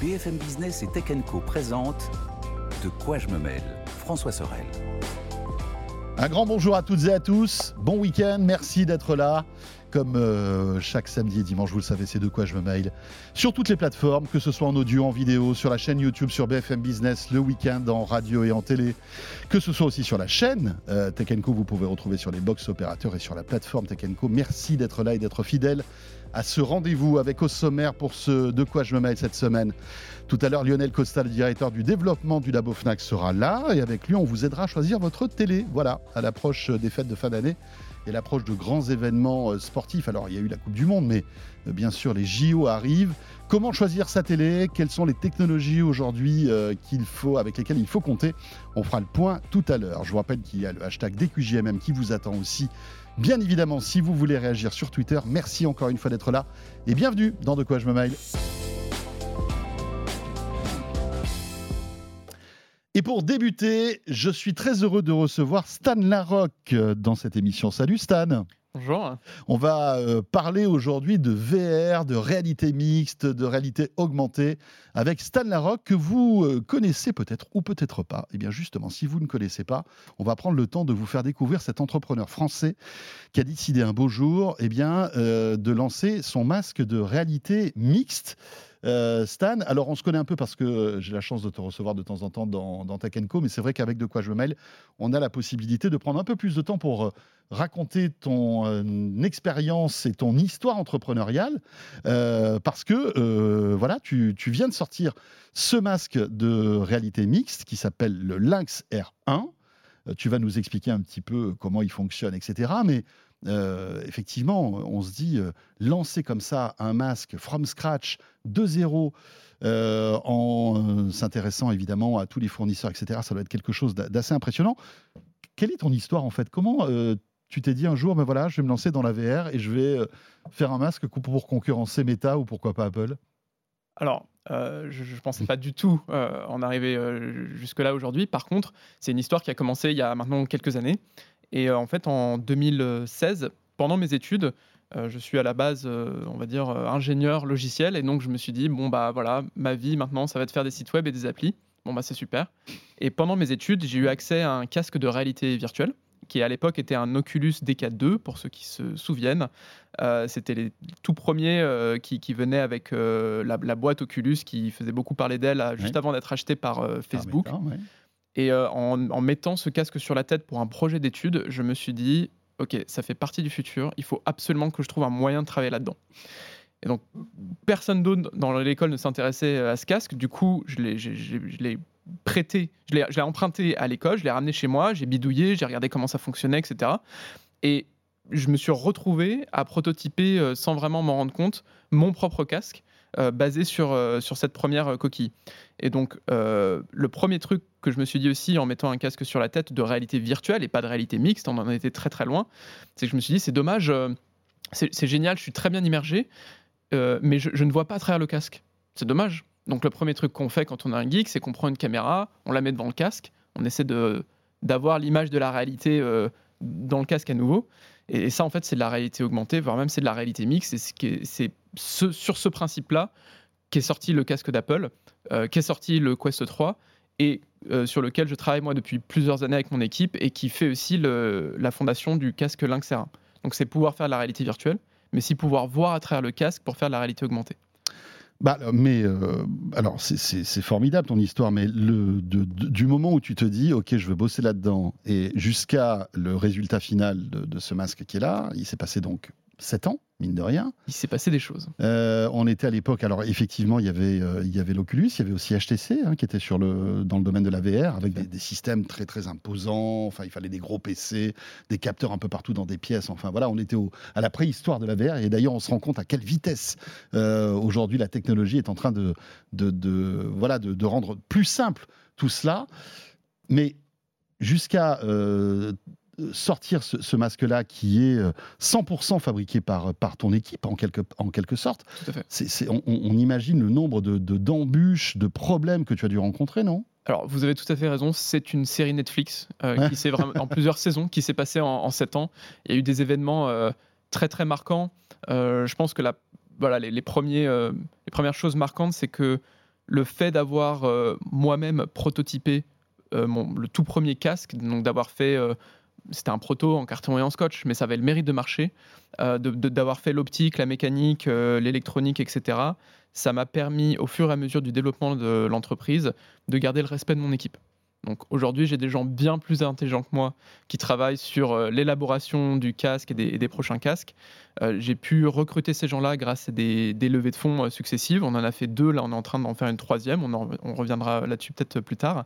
BFM Business et Tech Co présente De quoi je me mêle François Sorel. Un grand bonjour à toutes et à tous. Bon week-end, merci d'être là. Comme euh, chaque samedi et dimanche, vous le savez, c'est de quoi je me mail. Sur toutes les plateformes, que ce soit en audio, en vidéo, sur la chaîne YouTube, sur BFM Business, le week-end en radio et en télé, que ce soit aussi sur la chaîne euh, Tech Co, vous pouvez retrouver sur les box opérateurs et sur la plateforme Tech Co. Merci d'être là et d'être fidèle à ce rendez-vous avec au sommaire pour ce De quoi je me mail cette semaine. Tout à l'heure, Lionel Costa, le directeur du développement du Labo Fnac, sera là et avec lui, on vous aidera à choisir votre télé. Voilà, à l'approche des fêtes de fin d'année et l'approche de grands événements euh, sportifs. Alors, il y a eu la Coupe du Monde, mais euh, bien sûr, les JO arrivent. Comment choisir sa télé? Quelles sont les technologies aujourd'hui euh, qu'il faut, avec lesquelles il faut compter? On fera le point tout à l'heure. Je vous rappelle qu'il y a le hashtag DQJMM qui vous attend aussi. Bien évidemment, si vous voulez réagir sur Twitter, merci encore une fois d'être là et bienvenue dans De quoi je me mail. Et pour débuter, je suis très heureux de recevoir Stan Larocque dans cette émission. Salut Stan. Bonjour. On va euh, parler aujourd'hui de VR, de réalité mixte, de réalité augmentée avec Stan Larocque que vous euh, connaissez peut-être ou peut-être pas. Et eh bien justement, si vous ne connaissez pas, on va prendre le temps de vous faire découvrir cet entrepreneur français qui a décidé un beau jour eh bien, euh, de lancer son masque de réalité mixte. Euh, Stan, alors on se connaît un peu parce que j'ai la chance de te recevoir de temps en temps dans, dans Tech mais c'est vrai qu'avec De quoi je me mêle, on a la possibilité de prendre un peu plus de temps pour raconter ton expérience et ton histoire entrepreneuriale, parce que voilà, tu, viens de sortir ce masque de réalité mixte qui s'appelle le Lynx R1. Tu vas nous expliquer un petit peu comment il fonctionne, etc. Mais euh, effectivement, on se dit, euh, lancer comme ça un masque from scratch, de zéro, euh, en s'intéressant évidemment à tous les fournisseurs, etc., ça doit être quelque chose d'assez impressionnant. Quelle est ton histoire en fait? Comment tu t'es dit un jour, ben voilà, je vais me lancer dans la VR et je vais faire un masque pour concurrencer Meta ou pourquoi pas Apple? Alors, je ne pensais pas du tout en arriver jusque-là aujourd'hui. Par contre, c'est une histoire qui a commencé il y a maintenant quelques années. Et euh, en fait, en 2016, pendant mes études, euh, je suis à la base, euh, on va dire, ingénieur logiciel. Et donc, je me suis dit, bon, bah voilà, ma vie maintenant, ça va être faire des sites web et des applis. Bon, bah c'est super. Et pendant mes études, j'ai eu accès à un casque de réalité virtuelle qui à l'époque était un Oculus DK2, pour ceux qui se souviennent. C'était les tout premiers qui, qui, venaient avec la, boîte Oculus qui faisait beaucoup parler d'elle juste avant d'être achetée par Facebook. Et euh, en, mettant ce casque sur la tête pour un projet d'étude, je me suis dit, ok, ça fait partie du futur, il faut absolument que je trouve un moyen de travailler là-dedans. Et donc, personne d'autre dans l'école ne s'intéressait à ce casque. Du coup, je l'ai prêté, je l'ai emprunté à l'école, je l'ai ramené chez moi, j'ai bidouillé, j'ai regardé comment ça fonctionnait, etc. Et je me suis retrouvé à prototyper, euh, sans vraiment m'en rendre compte, mon propre casque. Euh, basé sur, sur cette première coquille. Et donc, le premier truc que je me suis dit aussi en mettant un casque sur la tête de réalité virtuelle et pas de réalité mixte, on en était très très loin, c'est que je me suis dit c'est dommage, euh, c'est génial, je suis très bien immergé, euh, mais je, ne vois pas à travers le casque. C'est dommage. Donc le premier truc qu'on fait quand on a un geek, c'est qu'on prend une caméra, on la met devant le casque, on essaie d'avoir l'image de la réalité euh, dans le casque à nouveau. Et, ça, en fait, c'est de la réalité augmentée, voire même c'est de la réalité mixte. Et c'est ce, sur ce principe-là qu'est sorti le casque d'Apple, qu'est sorti le Quest 3 et euh, sur lequel je travaille moi depuis plusieurs années avec mon équipe et qui fait aussi la fondation du casque Lynx R1. Donc c'est pouvoir faire de la réalité virtuelle, mais aussi pouvoir voir à travers le casque pour faire de la réalité augmentée. Bah, mais euh, alors c'est formidable ton histoire, mais le, du moment où tu te dis ok je veux bosser là-dedans et jusqu'à le résultat final de, de, ce masque qui est là, il s'est passé donc 7 ans, mine de rien. Il s'est passé des choses. Euh, on était à l'époque, alors effectivement, il y avait, euh, il y avait l'Oculus, il y avait aussi HTC hein, qui était sur le, dans le domaine de la VR avec des, systèmes très très imposants. Enfin, il fallait des gros PC, des capteurs un peu partout dans des pièces. Enfin, voilà, on était à la préhistoire de la VR et d'ailleurs, on se rend compte à quelle vitesse euh, aujourd'hui la technologie est en train de, de, voilà, de, rendre plus simple tout cela. Mais jusqu'à sortir ce, masque-là qui est 100% euh, fabriqué par, par ton équipe, en quelque, en quelque sorte, on, imagine le nombre de, d'embûches, de, problèmes que tu as dû rencontrer, non? Alors, vous avez tout à fait raison. C'est une série Netflix euh, qui s'est vraiment en plusieurs saisons, qui s'est passée en, sept ans. Il y a eu des événements euh, très très marquants. je pense que la, voilà, les, premiers, les premières choses marquantes, c'est que le fait d'avoir moi-même prototypé le tout premier casque, donc d'avoir fait c'était un proto en carton et en scotch, mais ça avait le mérite de marcher, d'avoir fait l'optique, la mécanique, l'électronique, etc. Ça m'a permis, au fur et à mesure du développement de l'entreprise, de garder le respect de mon équipe. Donc aujourd'hui, j'ai des gens bien plus intelligents que moi qui travaillent sur euh, l'élaboration du casque et des, prochains casques. Euh, j'ai pu recruter ces gens-là grâce à des, levées de fonds euh, successives. On en a fait deux, là on est en train d'en faire une troisième. On, on reviendra là-dessus peut-être plus tard.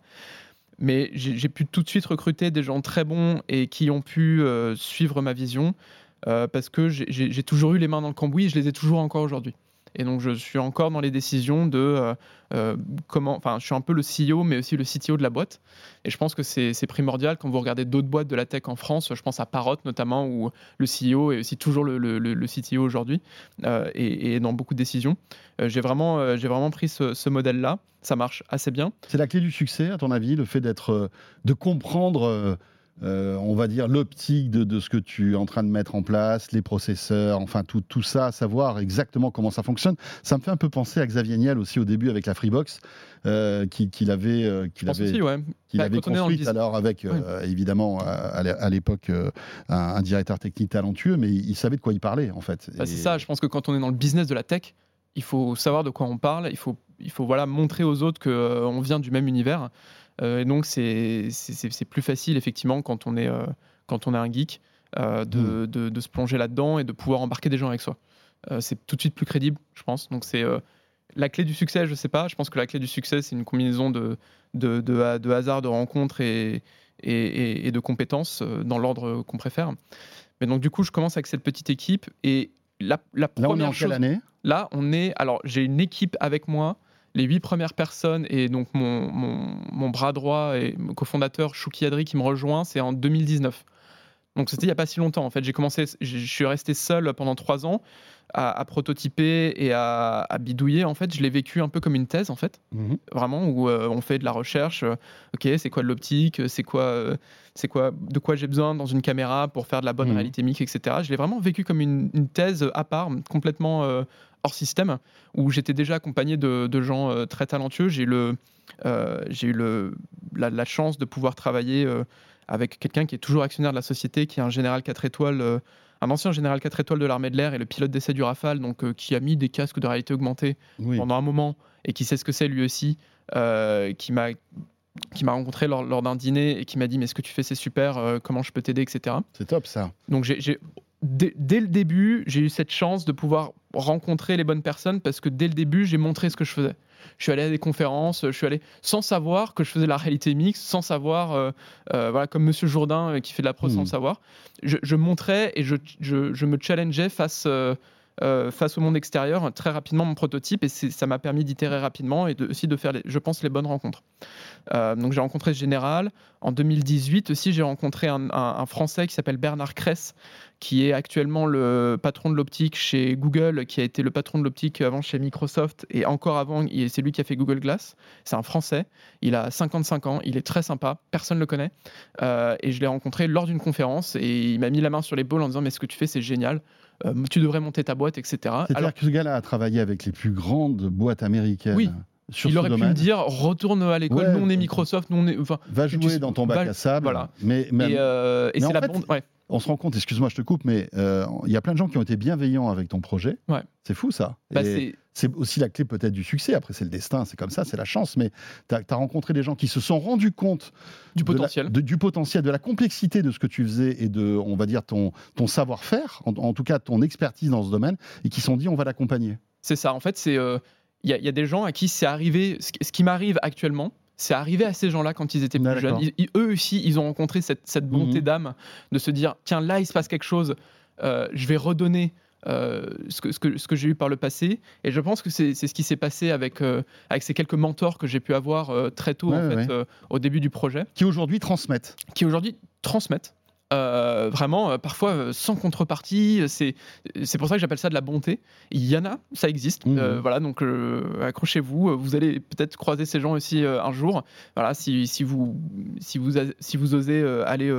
Mais j'ai pu tout de suite recruter des gens très bons et qui ont pu suivre ma vision parce que j'ai toujours eu les mains dans le cambouis et je les ai toujours encore aujourd'hui. Et donc, je suis encore dans les décisions de euh, euh, comment. Enfin, je suis un peu le CEO, mais aussi le CTO de la boîte. Et je pense que c'est primordial quand vous regardez d'autres boîtes de la tech en France. Je pense à Parrot notamment, où le CEO est aussi toujours le, CTO aujourd'hui euh, et, dans beaucoup de décisions. J'ai vraiment, vraiment pris ce, ce modèle-là. Ça marche assez bien. C'est la clé du succès, à ton avis, le fait d'être, de comprendre euh, on va dire, l'optique de, ce que tu es en train de mettre en place, les processeurs, enfin tout, tout ça, savoir exactement comment ça fonctionne. Ça me fait un peu penser à Xavier Niel aussi au début avec la Freebox, euh, qu'il avait, euh, qu'il avait, bah, avait construite alors avec, évidemment, à, l'époque, un, directeur technique talentueux, mais il, savait de quoi il parlait en fait. Bah, c'est ça, je pense que quand on est dans le business de la tech, il faut savoir de quoi on parle, il faut, il faut voilà, montrer aux autres qu'on vient du même univers. Euh, et donc, c'est plus facile, effectivement, quand on est, euh, quand on est un geek, euh, hmm. de, de, se plonger là-dedans et de pouvoir embarquer des gens avec soi. c'est tout de suite plus crédible, je pense. Donc, c'est la clé du succès, je sais pas. Je pense que la clé du succès, c'est une combinaison de, de, de, de, hasard, de rencontres et, et, et de compétences dans l'ordre qu'on préfère. Mais donc, du coup, je commence avec cette petite équipe. Et la, la première là, on est en quelle année? Là, on est. Alors, j'ai une équipe avec moi les huit premières personnes et donc mon, mon, bras droit et cofondateur Chouki Adri qui me rejoint, c'est en 2019. Donc c'était il n'y a pas si longtemps en fait. J'ai commencé, je suis resté seul pendant trois ans à, prototyper et à, bidouiller. En fait, je l'ai vécu un peu comme une thèse en fait, mhm. vraiment où euh, on fait de la recherche. Euh, ok, c'est quoi de l'optique C'est quoi, euh, c'est quoi, de quoi j'ai besoin dans une caméra pour faire de la bonne mhm. réalité mix, etc. Je l'ai vraiment vécu comme une, une, thèse à part, complètement hors système, où j'étais déjà accompagné de, gens euh, très talentueux. J'ai le, euh, j'ai eu le, la, chance de pouvoir travailler euh, avec quelqu'un qui est toujours actionnaire de la société, qui est un général 4 étoiles, un ancien général 4 étoiles de l'armée de l'air et le pilote d'essai du Rafale, donc qui a mis des casques de réalité augmentée pendant un moment et qui sait ce que c'est lui aussi, qui m'a qui m'a rencontré lors, lors d'un dîner et qui m'a dit mais ce que tu fais c'est super, comment je peux t'aider, etc. C'est top ça. Donc j'ai dès, le début, j'ai eu cette chance de pouvoir rencontrer les bonnes personnes parce que dès le début, j'ai montré ce que je faisais. Je suis allé à des conférences, je suis allé sans savoir que je faisais la réalité mixte, sans savoir, euh, euh, voilà, comme Monsieur Jourdain euh, qui fait de la pro sans mmh. savoir. Je, montrais et je, je, me challengeais face, face au monde extérieur très rapidement mon prototype et ça m'a permis d'itérer rapidement et aussi de faire, je pense, les bonnes rencontres. donc j'ai rencontré ce général. En 2018 aussi, j'ai rencontré un, un Français qui s'appelle Bernard Kress, qui est actuellement le patron de l'optique chez Google, qui a été le patron de l'optique avant chez Microsoft, et encore avant, c'est lui qui a fait Google Glass. C'est un Français, il a 55 ans, il est très sympa, personne ne le connaît, euh, et je l'ai rencontré lors d'une conférence, et il m'a mis la main sur l'épaule en disant, mais ce que tu fais, c'est génial, euh, tu devrais monter ta boîte, etc. C'est-à-dire que ce gars-là a travaillé avec les plus grandes boîtes américaines. Oui. il aurait pu me dire retourne à l'école, nous on est Microsoft, nous on est. va jouer dans ton bac à sable. Voilà. Mais, et, euh, c'est la bonne on se rend compte, excuse-moi, je te coupe, mais euh, il y a plein de gens qui ont été bienveillants avec ton projet. C'est fou ça. Bah, c'est aussi la clé peut-être du succès. Après, c'est le destin, c'est comme ça, c'est la chance. Mais tu as, rencontré des gens qui se sont rendus compte du potentiel. de, du potentiel, de la complexité de ce que tu faisais et de, on va dire, ton, ton savoir-faire, en, tout cas ton expertise dans ce domaine, et qui se sont dit, on va l'accompagner. C'est ça. En fait, c'est. Euh, il y, a des gens à qui c'est arrivé, ce qui m'arrive actuellement, c'est arrivé à ces gens-là quand ils étaient plus jeunes. eux aussi, ils ont rencontré cette, bonté mhm. d'âme de se dire tiens, là, il se passe quelque chose, euh, je vais redonner. Euh, ce que, ce que, ce que j'ai eu par le passé. Et je pense que c'est ce qui s'est passé avec, euh, avec ces quelques mentors que j'ai pu avoir très tôt en fait, au début du projet. Qui aujourd'hui transmettent. Qui aujourd'hui transmettent. Euh, vraiment, euh, parfois euh, sans contrepartie. C'est pour ça que j'appelle ça de la bonté. Il y en a, ça existe. Mmh. voilà, donc accrochez-vous. Vous allez peut-être croiser ces gens aussi un jour. Voilà, si, si, vous, si, vous, si vous osez aller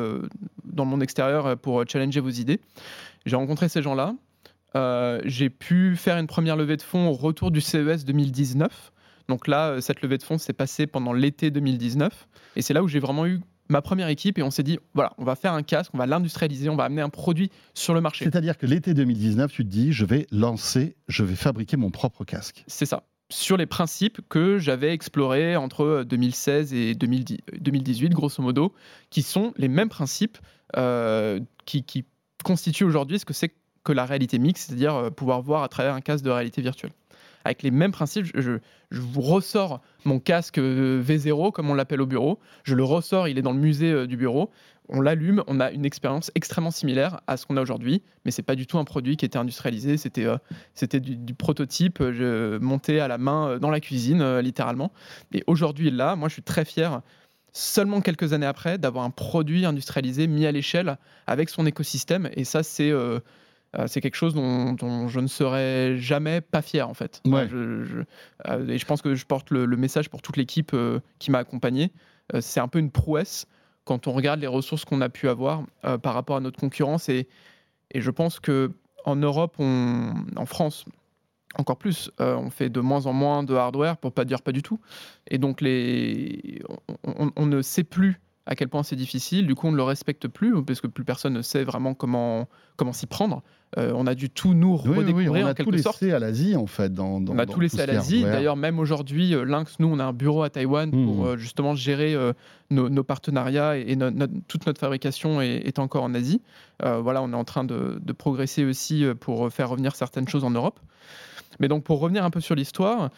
dans le monde extérieur pour challenger vos idées. J'ai rencontré ces gens-là. J'ai pu faire une première levée de fonds au retour du CES 2019. Donc là, cette levée de fonds s'est passée pendant l'été 2019. Et c'est là où j'ai vraiment eu ma première équipe et on s'est dit, voilà, on va faire un casque, on va l'industrialiser, on va amener un produit sur le marché. C'est-à-dire que l'été 2019, tu te dis, je vais lancer, je vais fabriquer mon propre casque. C'est ça sur les principes que j'avais explorés entre 2016 et 2018, grosso modo, qui sont les mêmes principes euh, qui, qui, constituent aujourd'hui ce que c'est que la réalité mixte, c'est-à-dire euh, pouvoir voir à travers un casque de réalité virtuelle avec les mêmes principes. Je, vous ressors mon casque euh, V0, comme on l'appelle au bureau. Je le ressors, il est dans le musée euh, du bureau. On l'allume, on a une expérience extrêmement similaire à ce qu'on a aujourd'hui, mais c'est pas du tout un produit qui était industrialisé. C'était c'était du, prototype monté à la main dans la cuisine, littéralement. Et aujourd'hui, là, moi, je suis très fier seulement quelques années après, d'avoir un produit industrialisé mis à l'échelle avec son écosystème. Et ça, c'est euh, c'est quelque chose dont, je ne serais jamais pas fier en fait. je, euh, et je pense que je porte le, message pour toute l'équipe euh, qui m'a accompagné. c'est un peu une prouesse quand on regarde les ressources qu'on a pu avoir par rapport à notre concurrence. Et, et je pense que en Europe, on, en France, encore plus, on fait de moins en moins de hardware, pour pas dire pas du tout. Et donc, les, on ne sait plus à quel point c'est difficile. Du coup, on ne le respecte plus parce que plus personne ne sait vraiment comment, comment s'y prendre. Euh, on a dû tout nous redécouvrir oui, on a tout laissé à l'Asie en fait. Dans, on a tout laissé à l'Asie. D'ailleurs, même aujourd'hui, euh, Lynx, nous, on a un bureau à Taïwan pour hmm. euh, justement gérer nos, partenariats et, toute notre fabrication est, encore en Asie. voilà, on est en train de, de, progresser aussi pour faire revenir certaines choses en Europe. Mais donc, pour revenir un peu sur l'histoire,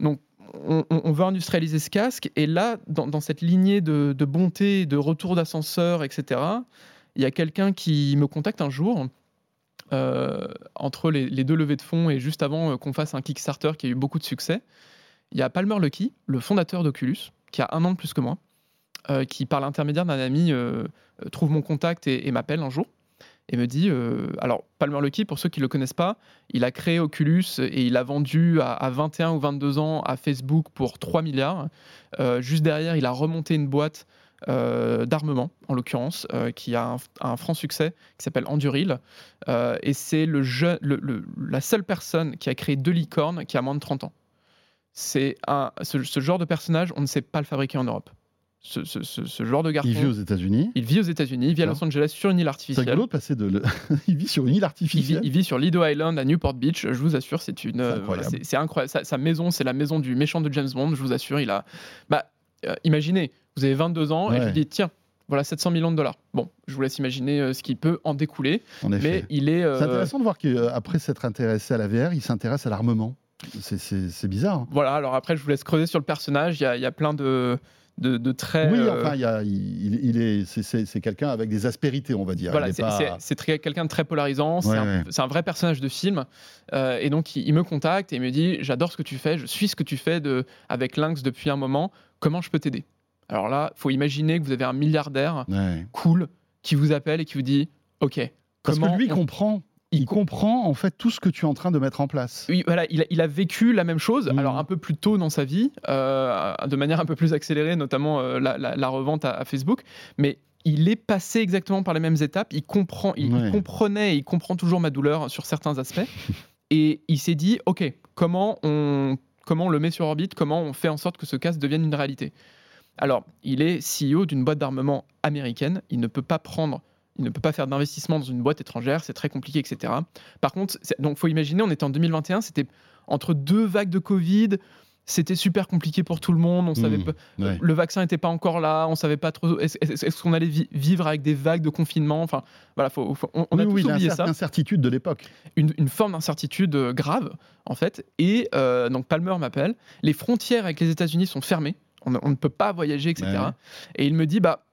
donc on, veut industrialiser ce casque, et là, dans, cette lignée de, bonté, de retour d'ascenseur, etc., il y a quelqu'un qui me contacte un jour, euh, entre les, deux levées de fonds et juste avant euh, qu'on fasse un Kickstarter qui a eu beaucoup de succès. Il y a Palmer Lucky, le fondateur d'Oculus, qui a un an de plus que moi, euh, qui, par l'intermédiaire d'un ami, trouve mon contact et m'appelle un jour et me dit euh, alors Palmer Luckey pour ceux qui le connaissent pas il a créé Oculus et il a vendu à, 21 ou 22 ans à Facebook pour 3 milliards. Euh, juste derrière il a remonté une boîte euh, d'armement en l'occurrence qui a un, franc succès qui s'appelle Enduril et c'est le, la seule personne qui a créé deux licornes qui a moins de 30 ans. C'est ce, ce genre de personnage on ne sait pas le fabriquer en Europe ce, genre de garçon. Il vit aux États-Unis. Il vit aux États-unis, il vit à Los Angeles sur une île artificielle. C'est passer de. il vit sur une île artificielle. Il vit, sur Lido Island à Newport Beach. Je vous assure, c'est une. C'est incroyable. Sa, maison, c'est la maison du méchant de James Bond. Je vous assure, il a. Bah, euh, imaginez, vous avez 22 ans et je dis tiens. Voilà 700 millions de dollars. Bon, je vous laisse imaginer euh, ce qui peut en découler. En effet. Mais il est. Euh, c'est intéressant de voir qu'après s'être intéressé à la VR, il s'intéresse à l'armement. C'est bizarre. Hein. Voilà, alors après, je vous laisse creuser sur le personnage. Il y a plein de, de, très. Oui, euh, enfin, il, est, c'est, quelqu'un avec des aspérités, on va dire. Voilà, c'est, quelqu'un de très polarisant. C'est, un, vrai personnage de film. Euh, et donc, il, me contacte et il me dit J'adore ce que tu fais, je suis ce que tu fais de, avec Lynx depuis un moment. Comment je peux t'aider? Alors là, faut imaginer que vous avez un milliardaire cool qui vous appelle et qui vous dit Ok. Parce que lui comprend il comprend en fait tout ce que tu es en train de mettre en place. Oui, voilà, il a, vécu la même chose, mmh. alors un peu plus tôt dans sa vie, euh, de manière un peu plus accélérée, notamment euh, la, revente à, Facebook, mais il est passé exactement par les mêmes étapes. Il comprend, il, comprenait, il comprend toujours ma douleur sur certains aspects, et il s'est dit, ok, comment on, comment on le met sur orbite, comment on fait en sorte que ce casque devienne une réalité? Alors, il est CEO d'une boîte d'armement américaine. Il ne peut pas prendre il ne peut pas faire d'investissement dans une boîte étrangère, c'est très compliqué, etc. Par contre, donc faut imaginer, on était en 2021, c'était entre deux vagues de Covid, c'était super compliqué pour tout le monde. On savait mmh, le vaccin n'était pas encore là. On savait pas trop. Est-ce qu'on allait vivre avec des vagues de confinement Enfin, voilà, faut, on, a tous oublié ça. Incertitude de l'époque. Une, forme d'incertitude euh, grave, en fait. Et euh, donc Palmer m'appelle. Les frontières avec les États-Unis sont fermées. On, on, ne peut pas voyager, etc. Et il me dit, bah,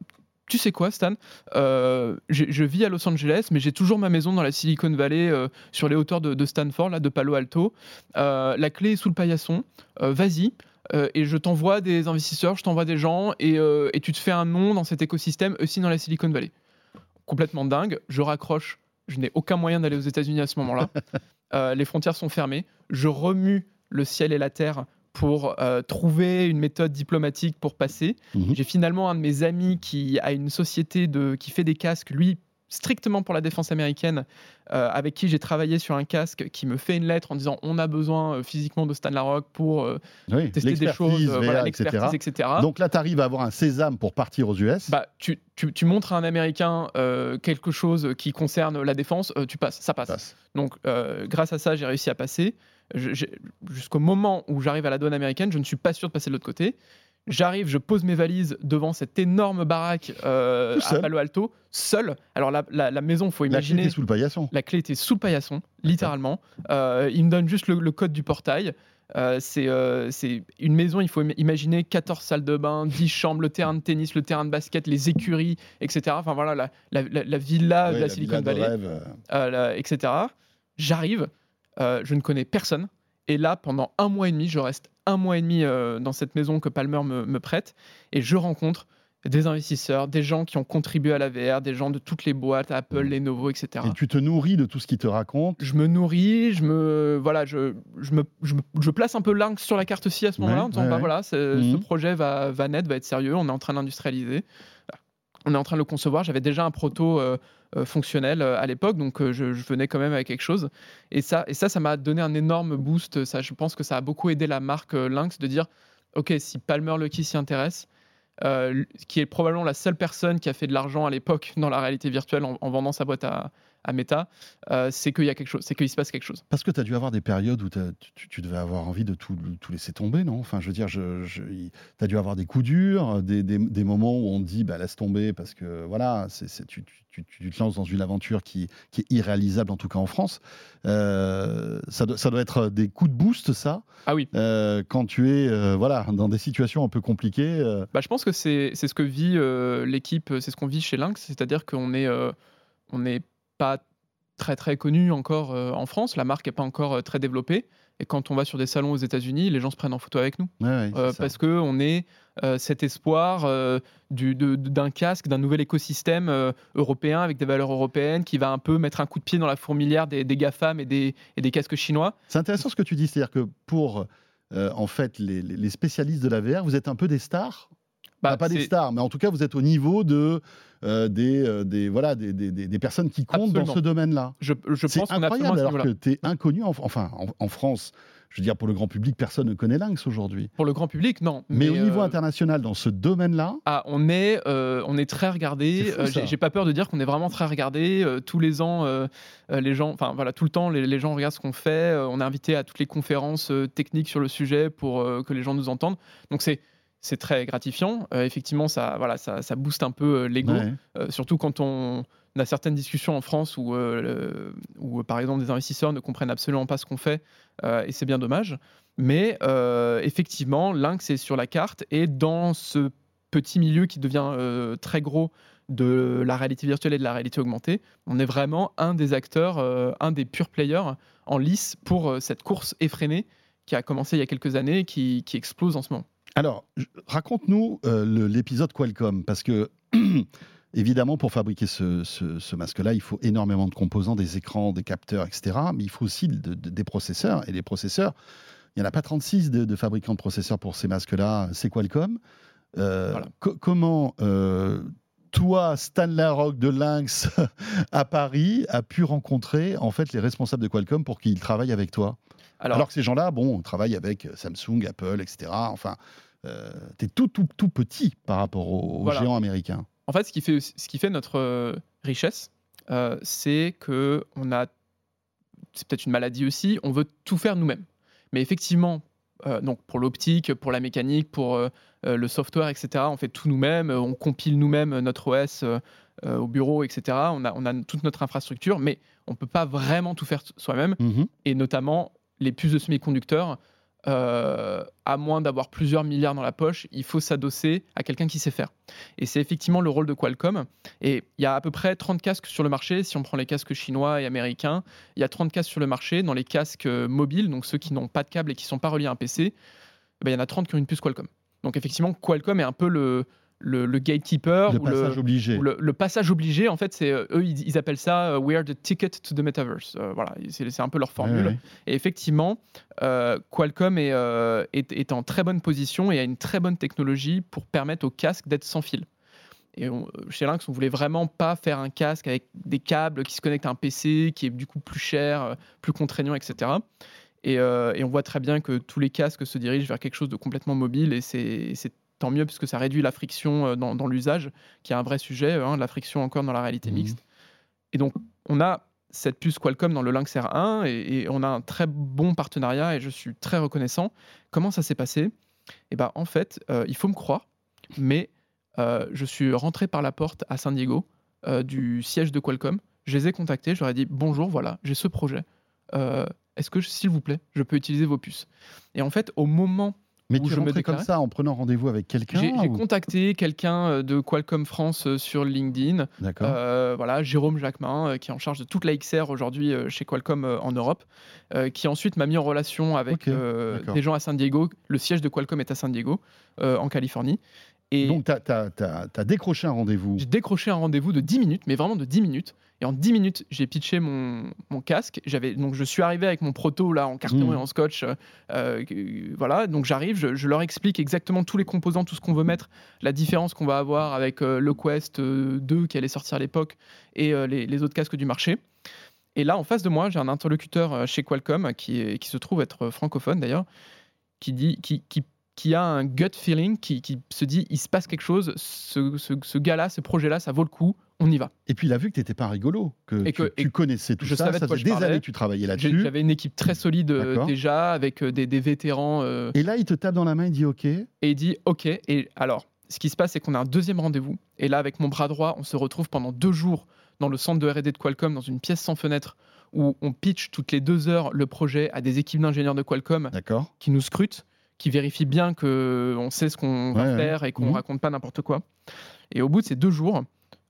tu sais quoi, Stan euh, Je vis à Los Angeles, mais j'ai toujours ma maison dans la Silicon Valley, euh, sur les hauteurs de, Stanford, là, de Palo Alto. Euh, la clé est sous le paillasson. Vas-y. et je t'envoie des investisseurs, je t'envoie des gens, et, et, tu te fais un nom dans cet écosystème, aussi dans la Silicon Valley. Complètement dingue. Je raccroche. Je n'ai aucun moyen d'aller aux États-Unis à ce moment-là. les frontières sont fermées. Je remue le ciel et la terre pour euh, trouver une méthode diplomatique pour passer. Mhm. J'ai finalement un de mes amis qui a une société de, qui fait des casques, lui strictement pour la défense américaine, euh, avec qui j'ai travaillé sur un casque, qui me fait une lettre en disant on a besoin euh, physiquement de Stan Larocque pour euh, Oui, tester des choses, voilà, etc. Donc là, tu arrives à avoir un sésame pour partir aux US. bah, tu, tu- tu montres à un Américain quelque chose qui concerne la défense, tu passes, ça passe. Passe. Donc, grâce à ça, j'ai réussi à passer. Jusqu'au moment où j'arrive à la douane américaine, je ne suis pas sûr de passer de l'autre côté. J'arrive, je pose mes valises devant cette énorme baraque euh, à. Palo Alto, seul. Alors, la, la- la maison, faut La clé imaginer. était sous le paillasson. La clé était sous le paillasson, littéralement. Euh, il me donne juste le, le code du portail. Euh, c'est euh, c'est une maison, il faut im- imaginer 14 salles de bain, 10 chambres, le terrain de tennis, le terrain de basket, les écuries, etc. Enfin voilà, la, la- la- la villa de la, Silicon Valley, euh, etc. J'arrive, euh, je ne connais personne. Et là, pendant un mois et demi, je reste un mois et demi euh, dans cette maison que Palmer me, me prête. Et je rencontre des investisseurs, des gens qui ont contribué à la VR, des gens de toutes les boîtes, Apple, Lenovo, etc Et tu te nourris de tout ce qu'il te raconte. je me nourris, je me voilà, je, je me, je, place un peu Lynx sur la carte aussi à ce moment-là Ouais, en disant ouais, bah ouais. voilà, ce projet va, va naître, va être sérieux, on est en train d'industrialiser, on est en train de le concevoir. J'avais déjà un proto euh, fonctionnel euh, à l'époque, donc euh, je, venais quand même avec quelque chose. Et ça, et ça, m'a donné un énorme boost. Ça, je pense que ça a beaucoup aidé la marque euh, Lynx de dire ok, si Palmer Lucky s'y intéresse. euh, qui est probablement la seule personne qui a fait de l'argent à l'époque dans la réalité virtuelle en, en vendant sa boîte à, à Meta, euh, c'est qu'il y a quelque chose, c'est qu'il se passe quelque chose. Parce que tu as dû avoir des périodes où tu, tu devais avoir envie de tout, tout laisser tomber, non? Enfin, je veux dire, je, tu as dû avoir des coups durs, des, des- des moments où on te dit bah, laisse tomber parce que voilà, c'est tu, tu- te lances dans une aventure qui, qui est irréalisable, en tout cas en France. Euh, ça, doit, ça doit être des coups de boost, ça, Ah oui, euh, quand tu es voilà, dans des situations un peu compliquées. bah, je pense que c'est ce que vit l'équipe, c'est ce qu'on vit chez Lynx, c'est-à-dire qu'on est, on n'est pas très très connu encore euh, en France, la marque n'est pas encore euh, très développée. Et quand on va sur des salons aux États-Unis, les gens se prennent en photo avec nous. ouais, ouais, Euh, parce que on est euh, cet espoir euh, du- de- de- d'un casque, d'un nouvel écosystème européen avec des valeurs européennes qui va un peu mettre un coup de pied dans la fourmilière des, des GAFAM et des, et des casques chinois. C'est intéressant ce que tu dis, c'est-à-dire que pour en fait les, spécialistes de la VR, vous êtes un peu des stars? Bah, pas des stars, mais en tout cas vous êtes au niveau de des, euh, des voilà des, des- des- personnes qui comptent Absolument. dans ce domaine-là. Je, je C'est incroyable alors que tu es inconnu en, enfin en, en France. Je veux dire pour le grand public, personne ne connaît Lynx aujourd'hui. Pour le grand public, non. Mais, au niveau euh, international, dans ce domaine-là, Ah, on est, euh, on est très regardé. Euh, j'ai- J'ai pas peur de dire qu'on est vraiment très regardé. Euh, tous les ans, euh, euh, les gens, enfin voilà, tout le temps, les, les gens regardent ce qu'on fait. Euh, on est invité à toutes les conférences euh, techniques sur le sujet pour euh, que les gens nous entendent. Donc c'est c'est très gratifiant. Euh, effectivement, ça, voilà, ça, ça booste un peu euh, l'ego. ouais. Euh, surtout quand on a certaines discussions en France où, le- où, par exemple, des investisseurs ne comprennent absolument pas ce qu'on fait, et c'est bien dommage. Mais effectivement, Lynx est sur la carte, et dans ce petit milieu qui devient très gros de la réalité virtuelle et de la réalité augmentée, on est vraiment un des acteurs, un des pure players en lice pour cette course effrénée qui a commencé il y a quelques années et qui, qui explose en ce moment. Alors, raconte-nous euh, l'épisode Qualcomm, parce que évidemment, pour fabriquer ce, ce- ce masque-là, il faut énormément de composants, des écrans, des capteurs, etc. Mais il faut aussi de- de- des processeurs. Et les processeurs, il n'y en a pas 36 de, de fabricants de processeurs pour ces masques-là. C'est Qualcomm. Euh, Voilà. co- comment euh, toi, Stan Larocque de Lynx à Paris, a pu rencontrer en fait les responsables de Qualcomm pour qu'ils travaillent avec toi? Alors, alors que ces gens-là, bon, travaillent avec euh, Samsung, Apple, etc. Enfin, euh, t'es tout, tout, tout petit par rapport aux, aux Voilà. géants américains. En fait, ce qui fait, ce qui fait notre euh, richesse, euh, c'est que on a, c'est peut-être une maladie aussi, on veut tout faire nous-mêmes. Mais effectivement, euh, donc pour l'optique, pour la mécanique, pour euh, le software, etc., on fait tout nous-mêmes, on compile nous-mêmes notre OS au bureau, etc. On a, on a toute notre infrastructure, mais on peut pas vraiment tout faire soi-même Mhm. et notamment les puces de semi-conducteurs. euh, à moins d'avoir plusieurs milliards dans la poche, il faut s'adosser à quelqu'un qui sait faire. Et c'est effectivement le rôle de Qualcomm. Et il y a à peu près 30 casques sur le marché. Si on prend les casques chinois et américains, il y a 30 casques sur le marché. Dans les casques euh, mobiles, donc ceux qui n'ont pas de câble et qui ne sont pas reliés à un PC, eh ben, il y en a 30 qui ont une puce Qualcomm. Donc effectivement, Qualcomm est un peu le, le, le gatekeeper Le ou passage obligé. ou le, le passage obligé, en fait, c'est euh, eux, ils, ils appellent ça euh, We are the ticket to the metaverse. Euh, voilà, c'est c'est un peu leur formule. Ouais, ouais. Et effectivement, euh, Qualcomm est, euh, est, est en très bonne position et a une très bonne technologie pour permettre au casque d'être sans fil. Et on- chez Lynx, on voulait vraiment pas faire un casque avec des câbles qui se connectent à un PC, qui est du coup plus cher, plus contraignant, etc. Et, et on voit très bien que tous les casques se dirigent vers quelque chose de complètement mobile et c'est tant mieux puisque ça réduit la friction euh, dans, dans l'usage, qui est un vrai sujet, hein, la friction encore dans la réalité Mhm. mixte. Et donc, on a cette puce Qualcomm dans le Lynx R1 et, et on a un très bon partenariat et je suis très reconnaissant. Comment ça s'est passé? Eh ben, en fait, euh, il faut me croire, mais euh, je suis rentré par la porte à San Diego euh, du siège de Qualcomm. Je les ai contactés, je leur ai dit bonjour, voilà, j'ai ce projet. Est-ce que, s'il vous plaît, je peux utiliser vos puces? Et en fait, au moment Mais tu je me comme ça en prenant rendez-vous avec quelqu'un j'ai ou- contacté quelqu'un euh, de Qualcomm France euh, sur LinkedIn. D'accord. Euh, voilà, Jérôme Jacquemin, qui est en charge de toute la XR aujourd'hui chez Qualcomm en Europe, euh, qui ensuite m'a mis en relation avec euh, des gens à San Diego. Le siège de Qualcomm est à San Diego, en Californie. Et Donc, tu as, décroché un rendez-vous. j'ai décroché un rendez-vous de 10 minutes, mais vraiment de 10 minutes. Et en 10 minutes, j'ai pitché mon, mon casque. J'avais donc je suis arrivé avec mon proto là en carton Mhm. et en scotch. euh, euh, voilà, donc j'arrive, je, je leur explique exactement tous les composants, tout ce qu'on veut mettre, la différence qu'on va avoir avec euh, le Quest euh, 2 qui allait sortir à l'époque et les, les autres casques du marché. Et là, en face de moi, j'ai un interlocuteur chez Qualcomm qui, est- qui se trouve être francophone d'ailleurs, qui dit, qui, qui, qui a un gut feeling, qui, qui se dit, il se passe quelque chose, ce, ce, ce gars-là, ce projet-là, ça vaut le coup, on y va. Et puis, il a vu que tu n'étais pas rigolo, que, Et tu, que- tu et connaissais tout je ça. savais Ça faisait des parlais. années que tu travaillais là-dessus. J'avais une équipe très solide euh, déjà, avec euh, des, des vétérans. euh, Et là, il te tape dans la main, il dit OK. et il dit OK. Et alors, ce qui se passe, c'est qu'on a un deuxième rendez-vous. Et là, avec mon bras droit, on se retrouve pendant deux jours dans le centre de RD de Qualcomm, dans une pièce sans fenêtre, où on pitch toutes les deux heures le projet à des équipes d'ingénieurs de Qualcomm qui nous scrutent, qui vérifient bien qu'on sait ce qu'on Ouais, va faire et qu'on Mhm. raconte pas n'importe quoi. Et au bout de ces deux jours,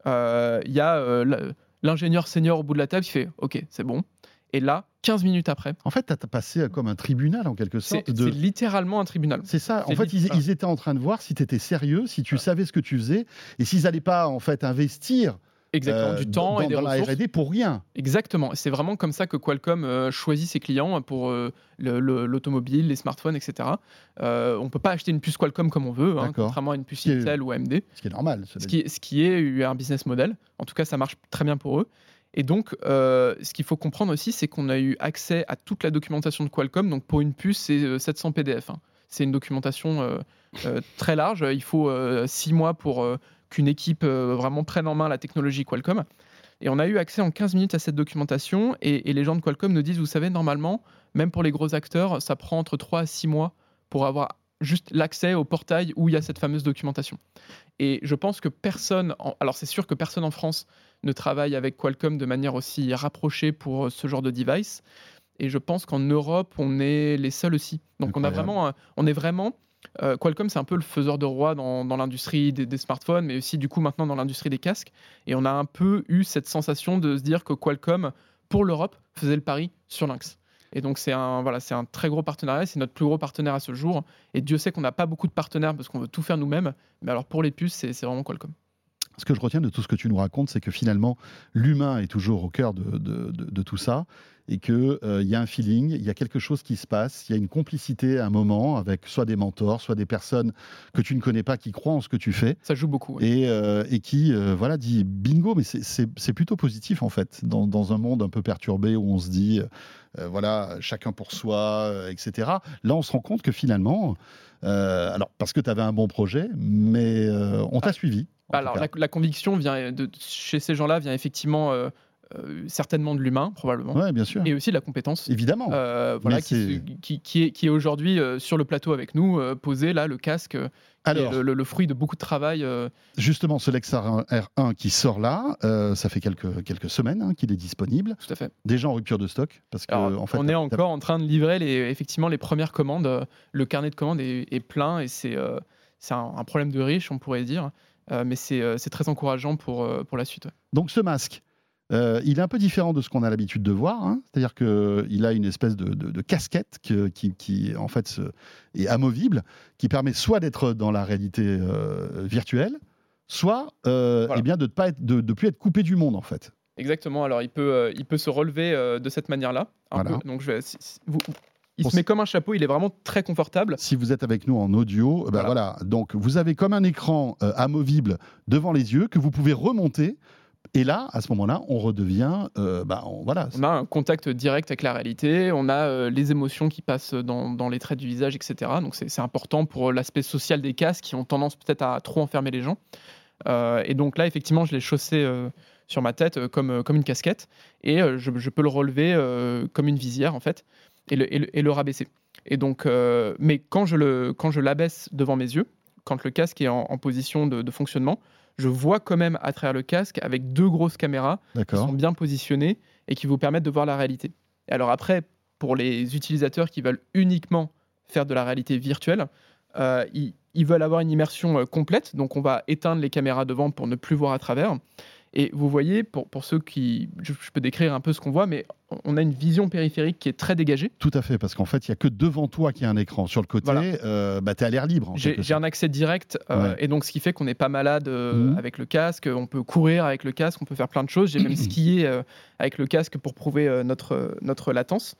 il y a euh, l'ingénieur senior au bout de la table qui fait OK, c'est bon. Et là, 15 minutes après, En fait, tu as passé comme un tribunal, en quelque c'est sorte. de- c'est littéralement un tribunal. C'est ça. En fait, ils, étaient en train de voir si tu étais sérieux, si tu savais ce que tu faisais, et s'ils n'allaient pas en fait investir Exactement, euh, du temps dans, et des dans la ressources. R&D pour rien. Exactement. C'est vraiment comme ça que Qualcomm euh, choisit ses clients pour euh, le- le- l'automobile, les smartphones, etc. Euh, on peut pas acheter une puce Qualcomm comme on veut, hein, contrairement à une puce Intel ou AMD. Ce qui est normal. Ce qui, ce qui est un business model. En tout cas, ça marche très bien pour eux. Et donc, euh, ce qu'il faut comprendre aussi, c'est qu'on a eu accès à toute la documentation de Qualcomm. Donc, pour une puce, c'est euh, 700 PDF. hein. C'est une documentation euh, euh, très large. Il faut euh, six mois pour euh, qu'une équipe euh, vraiment prenne en main la technologie Qualcomm. Et on a eu accès en 15 minutes à cette documentation. Et, et les gens de Qualcomm nous disent, vous savez, normalement, même pour les gros acteurs, ça prend entre 3 à 6 mois pour avoir juste l'accès au portail où il y a cette fameuse documentation. Et je pense que personne, en- alors c'est sûr que personne en France ne travaille avec Qualcomm de manière aussi rapprochée pour euh, ce genre de device. Et je pense qu'en Europe, on est les seuls aussi. Donc on a vraiment, on est vraiment. Euh, Qualcomm, c'est un peu le faiseur de roi dans, l'industrie des, smartphones, mais aussi du coup maintenant dans l'industrie des casques. Et on a un peu eu cette sensation de se dire que Qualcomm, pour l'Europe, faisait le pari sur Lynx. Et donc c'est un, voilà, un très gros partenariat, c'est notre plus gros partenaire à ce jour. Et Dieu sait qu'on n'a pas beaucoup de partenaires parce qu'on veut tout faire nous-mêmes. Mais alors pour les puces, c'est vraiment Qualcomm. Ce que je retiens de tout ce que tu nous racontes, c'est que finalement, l'humain est toujours au cœur de, de- de- de tout ça et qu'il y a un feeling, il y a quelque chose qui se passe, il y a une complicité à un moment avec soit des mentors, soit des personnes que tu ne connais pas qui croient en ce que tu fais. Ça joue beaucoup. ouais. Et, euh, et qui euh, voilà dit bingo mais c'est- plutôt positif en fait dans, dans un monde un peu perturbé où on se dit euh, voilà chacun pour soi euh, etc là on se rend compte que finalement euh, alors parce que tu avais un bon projet mais euh, on t'a Ah. suivi Alors tout la, conviction vient de, chez ces gens-là vient effectivement euh, euh, certainement de l'humain probablement ouais bien sûr et aussi de la compétence. évidemment Euh, voilà, qui, est, qui est aujourd'hui euh, sur le plateau avec nous, euh, posé là, le casque, euh, alors le, le- le fruit de beaucoup de travail. euh, justement ce Lex R1 qui sort là euh, ça fait quelques, quelques semaines hein, qu'il est disponible tout à fait. déjà en rupture de stock parce que Alors, en fait on est encore en train de livrer les, effectivement les premières commandes. Euh, Le carnet de commandes est, est plein et c'est euh, c'est un, un problème de riche, on pourrait dire. Euh, mais c'est euh, c'est très encourageant pour, euh, pour la suite. ouais. Donc ce masque, euh, il est un peu différent de ce qu'on a l'habitude de voir. hein. C'est-à-dire qu'il a une espèce de, de- de casquette que- qui, qui, en fait se- est amovible, qui permet soit d'être dans la réalité euh, virtuelle, soit euh, Voilà. eh bien de ne pas être, de, de plus être coupé du monde en fait. Exactement. Alors, il peut, euh, il peut se relever euh, de cette manière-là. Voilà. Donc, je vais, si- si- vous- Il se met comme un chapeau, il est vraiment très confortable. Si vous êtes avec nous en audio, ben Voilà. voilà. Donc vous avez comme un écran euh, amovible devant les yeux que vous pouvez remonter. Et là, à ce moment-là, on redevient, euh, bah, on- voilà. On a un contact direct avec la réalité, on a euh, les émotions qui passent dans, dans les traits du visage, etc. Donc c'est important pour l'aspect social des casques qui ont tendance peut-être à trop enfermer les gens. Euh, et donc là, effectivement, je l'ai chaussé euh, sur ma tête euh, comme, euh, comme une casquette et euh, je, je peux le relever euh, comme une visière en fait et le, et le- et le rabaisser. Et donc, euh, mais quand je le quand je l'abaisse devant mes yeux, quand le casque est en, en position de, de fonctionnement, je vois quand même à travers le casque avec deux grosses caméras qui sont bien positionnés et qui vous permettent de voir la réalité. Et alors après, pour les utilisateurs qui veulent uniquement faire de la réalité virtuelle, euh, ils, ils veulent avoir une immersion euh, complète, donc on va éteindre les caméras devant pour ne plus voir à travers. Et vous voyez, pour, pour ceux qui... Je, je peux décrire un peu ce qu'on voit, mais on a une vision périphérique qui est très dégagée. Tout à fait, parce qu'en fait, il n'y a que devant toi qu'il y a un écran. Sur le côté, Voilà. euh, bah, tu es à l'air libre. J'ai un accès direct, euh, Ouais. et donc ce qui fait qu'on n'est pas malade euh, Mhm. avec le casque, on peut courir avec le casque, on peut faire plein de choses. J'ai même skié avec le casque pour prouver notre, notre latence.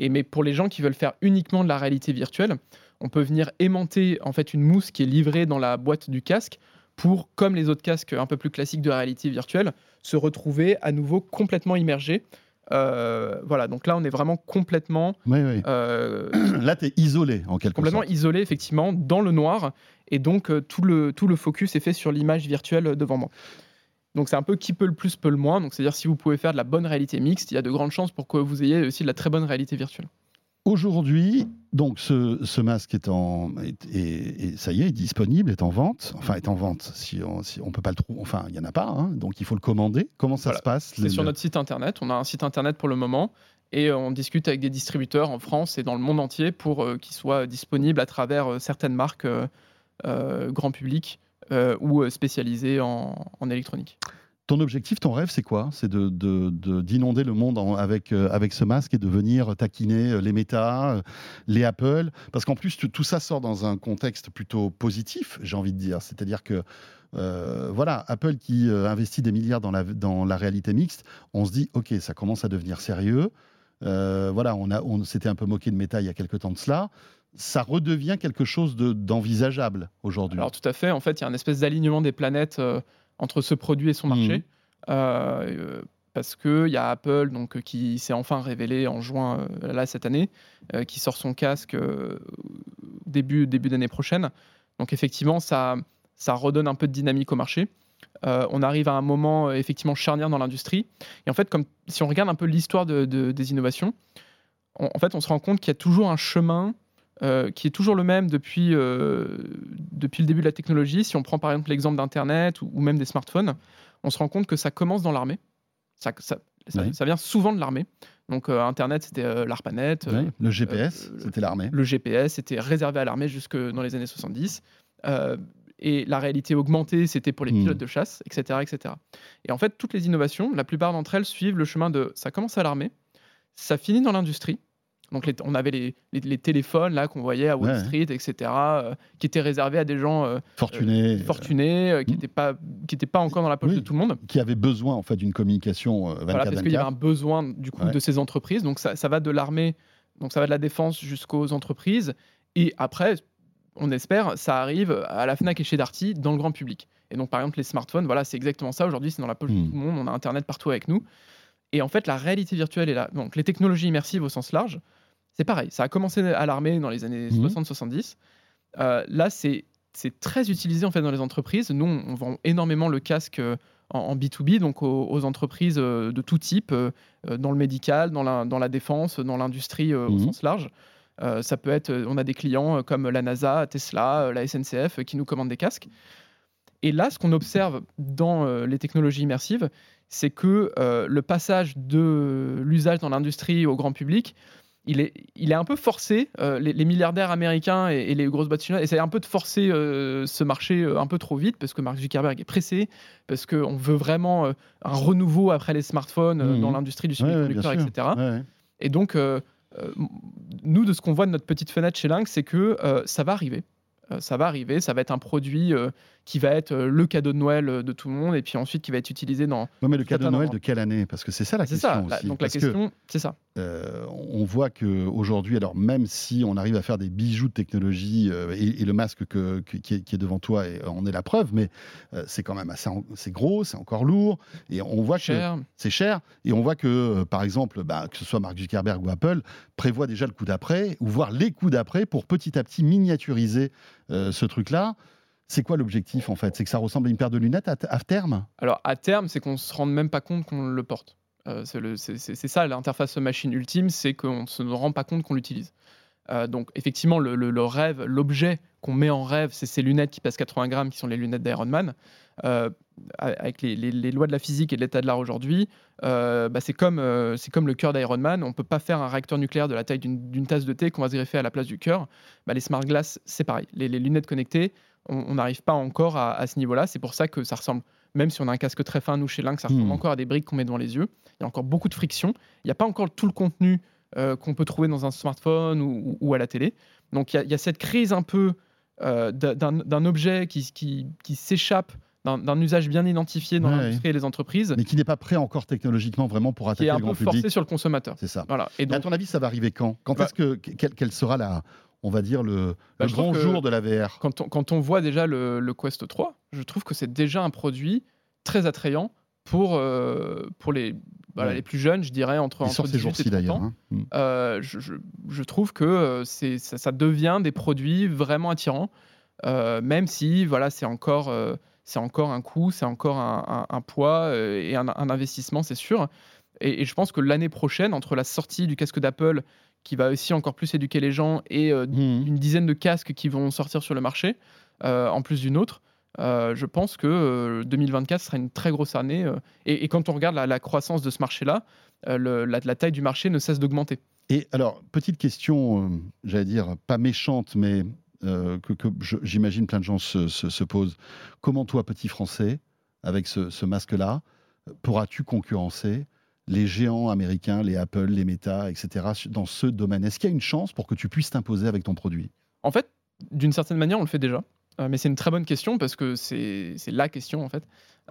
Et, mais pour les gens qui veulent faire uniquement de la réalité virtuelle, on peut venir aimanter en fait une mousse qui est livrée dans la boîte du casque pour, comme les autres casques un peu plus classiques de réalité virtuelle, se retrouver à nouveau complètement immergé. Euh, voilà, donc là on est vraiment complètement Oui, oui. euh, Là, tu es isolé, en quelque complètement sorte. isolé effectivement dans le noir et donc euh, tout le tout le focus est fait sur l'image virtuelle devant moi. Donc c'est un peu qui peut le plus peut le moins. Donc c'est à dire si vous pouvez faire de la bonne réalité mixte, il y a de grandes chances pour que vous ayez aussi de la très bonne réalité virtuelle. Aujourd'hui, donc ce, ce masque est en, est- est- est- ça y est, est disponible, est en vente. Enfin, est en vente. Si on, si on peut pas le trouver, enfin, il y en a pas. hein, donc il faut le commander. Comment ça Voilà. se passe C'est sur notre site internet. On a un site internet pour le moment et euh, on discute avec des distributeurs en France et dans le monde entier pour euh, qu'ils soient disponibles à travers euh, certaines marques euh, grand public euh, ou spécialisées en, en électronique. Ton objectif, ton rêve, c'est quoi? C'est de, de- d'inonder le monde avec, euh, avec ce masque et de venir taquiner euh, les Meta, euh, les Apple? Parce qu'en plus, tout- ça sort dans un contexte plutôt positif, j'ai envie de dire. C'est-à-dire que, voilà, Apple qui investit des milliards dans la, réalité mixte, on se dit, OK, ça commence à devenir sérieux. Voilà, on, on s'était un peu moqué de Meta il y a quelques temps de cela. Ça redevient quelque chose de- d'envisageable aujourd'hui. Alors tout à fait, en fait, il y a un espèce d'alignement des planètes entre ce produit et son marché. Mhm. Euh, euh, parce qu'il y a Apple donc, euh, qui s'est enfin révélé en juin euh, là, cette année, euh, qui sort son casque début, début d'année prochaine. Donc effectivement, ça, ça redonne un peu de dynamique au marché. On arrive à un moment effectivement charnière dans l'industrie. Et en fait, comme, si on regarde un peu l'histoire de- de- des innovations, on- en fait, on se rend compte qu'il y a toujours un chemin euh, qui est toujours le même depuis, euh, depuis le début de la technologie. Si on prend par exemple l'exemple d'Internet ou, ou même des smartphones, on se rend compte que ça commence dans l'armée. Ça, ça, ça- Oui. ça vient souvent de l'armée. Donc euh, Internet, c'était l'ARPANET. Oui, le GPS, c'était l'armée. le GPS était réservé à l'armée jusque dans les années 70. Euh, et la réalité augmentée, c'était pour les Hmm. pilotes de chasse, etc., etc. Et en fait, toutes les innovations, la plupart d'entre elles suivent le chemin de ça commence à l'armée, ça finit dans l'industrie. Donc les- on avait les, les- les téléphones là qu'on voyait à Wall Ouais. Street, etc., euh, qui étaient réservés à des gens euh, Fortuné. fortunés, euh, qui hmm. n'étaient pas, qui étaient pas encore dans la poche Oui. de tout le monde. qui avait besoin en fait d'une communication euh, 24 Voilà, parce qu'il y avait un 24. besoin du coup Ouais. de ces entreprises. Donc ça, ça va de l'armée, donc ça va de la défense jusqu'aux entreprises. Et après, on espère, ça arrive à la Fnac et chez Darty dans le grand public. Et donc par exemple les smartphones, voilà, c'est exactement ça. Aujourd'hui, c'est dans la poche de Hmm. tout le monde. On a Internet partout avec nous. Et en fait, la réalité virtuelle est là. Donc les technologies immersives au sens large, c'est pareil. Ça a commencé à l'armée dans les années Mhm. 60-70. Euh, là, c'est très utilisé en fait dans les entreprises. Nous, on vend énormément le casque euh, en, en B2B, donc aux, aux entreprises euh, de tout type, dans le médical, dans la, dans la défense, dans l'industrie au Mhm. sens large. Euh, ça peut être, on a des clients comme la NASA, Tesla, la SNCF qui nous commandent des casques. Et là, ce qu'on observe dans euh, les technologies immersives, c'est que euh, le passage de l'usage dans l'industrie au grand public, il est, il est un peu forcé. Euh, les, les milliardaires américains et, et les grosses boîtes chinoises essayent un peu de forcer euh, ce marché euh, un peu trop vite parce que Mark Zuckerberg est pressé, parce qu'on veut vraiment euh, un renouveau après les smartphones dans l'industrie du Ouais, ouais, semi-conducteur, etc. Ouais. Et donc, nous, de ce qu'on voit de notre petite fenêtre chez Lynx, c'est que ça va arriver. Ça va arriver, ça va être un produit qui va être euh, le cadeau de Noël euh, de tout le monde et puis ensuite qui va être utilisé dans. Ouais, mais le cadeau de Noël de quelle année? Parce que c'est ça la question ça. aussi. donc la Parce que, question, c'est ça. euh, on voit que aujourd'hui, alors même si on arrive à faire des bijoux de technologie euh, et, et le masque que- que- qui, est, qui est devant toi, et, en est la preuve, mais euh, c'est quand même assez, c'est gros, c'est encore lourd, et on voit que c'est cher. Et on voit que, par exemple, bah, que ce soit Mark Zuckerberg ou Apple, prévoit déjà le coup d'après, ou voire les coups d'après, pour petit à petit miniaturiser ce truc-là. C'est quoi l'objectif en fait? C'est que ça ressemble à une paire de lunettes à, terme? Alors à terme, c'est qu'on se rende même pas compte qu'on le porte. Euh, c'est ça l'interface machine ultime, c'est qu'on ne se rend pas compte qu'on l'utilise. Euh, donc effectivement, le, rêve, l'objet qu'on met en rêve, c'est ces lunettes qui pèsent 80 grammes, qui sont les lunettes d'Iron Man. Euh, avec les, lois de la physique et de l'état de l'art aujourd'hui, bah, c'est comme, le cœur d'Iron Man. On ne peut pas faire un réacteur nucléaire de la taille d'une tasse de thé qu'on va se greffer à la place du cœur. Bah, les smart glass, c'est pareil. Les lunettes connectées, on n'arrive pas encore à, à ce niveau-là. C'est pour ça que ça ressemble, même si on a un casque très fin, nous chez Lynx, ça ressemble Hmm. encore à des briques qu'on met devant les yeux. Il y a encore beaucoup de friction. Il n'y a pas encore tout le contenu euh, qu'on peut trouver dans un smartphone ou, à la télé. Donc il y a- il y, a cette crise un peu euh, d'un- objet qui, qui, qui s'échappe d'un usage bien identifié dans Ouais, l'industrie et les entreprises, mais qui n'est pas prêt encore technologiquement vraiment pour qui attaquer est un le peu forcé sur le consommateur. C'est ça. Voilà. Et Mais à ton avis, ça va arriver quand? Quand Bah- est-ce que quel, quel sera la, on va dire le, Bah, le grand jour de la VR quand on, quand on voit déjà le, le Quest 3, je trouve que c'est déjà un produit très attrayant pour, euh, pour les, voilà, Ouais. les plus jeunes, je dirais, entre, entre sort ces 18 et jours-ci 30 d'ailleurs. ans. hein. Mm. Euh, je, je- je trouve que euh, c'est, ça, ça devient des produits vraiment attirants, euh, même si voilà, c'est encore, c'est encore un coût, c'est encore un, un- un poids et un, un investissement, c'est sûr. Et, et je pense que l'année prochaine, entre la sortie du casque d'Apple, qui va aussi encore plus éduquer les gens, et euh, Mm. une dizaine de casques qui vont sortir sur le marché, euh, en plus d'une autre, euh, je pense que euh, 2024 sera une très grosse année. et, et quand on regarde la, la croissance de ce marché-là, la, la taille du marché ne cesse d'augmenter. Et alors, petite question, j'allais dire pas méchante, mais que, j'imagine plein de gens se, se- se posent. Comment toi, petit Français, avec ce, ce masque-là, pourras-tu concurrencer les géants américains, les Apple, les Meta, etc., dans ce domaine Est-ce qu'il y a une chance pour que tu puisses t'imposer avec ton produit? En fait, d'une certaine manière, on le fait déjà. Euh, mais c'est une très bonne question parce que c'est la question en fait.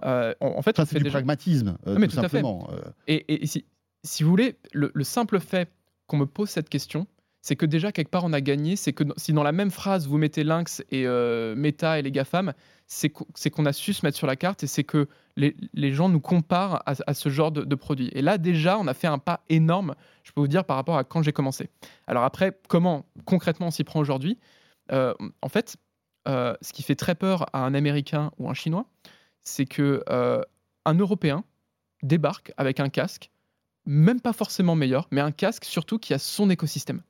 Euh, en, en fait, Ça, c'est du déjà. pragmatisme, euh, Non, mais tout tout à fait. simplement. Et, et- et si, si vous voulez, le, le simple fait qu'on me pose cette question, c'est que déjà quelque part on a gagné. C'est que si dans la même phrase vous mettez Lynx et euh, Meta et les GAFAM, c'est qu'o- c'est qu'on a su se mettre sur la carte et c'est que les, gens nous comparent à, ce genre de, de produit. Et là déjà, on a fait un pas énorme, je peux vous dire, par rapport à quand j'ai commencé. Alors après, comment concrètement on s'y prend aujourd'hui? Euh, En fait, euh, ce qui fait très peur à un Américain ou un Chinois, c'est que un Européen débarque avec un casque, même pas forcément meilleur, mais un casque surtout qui a son écosystème,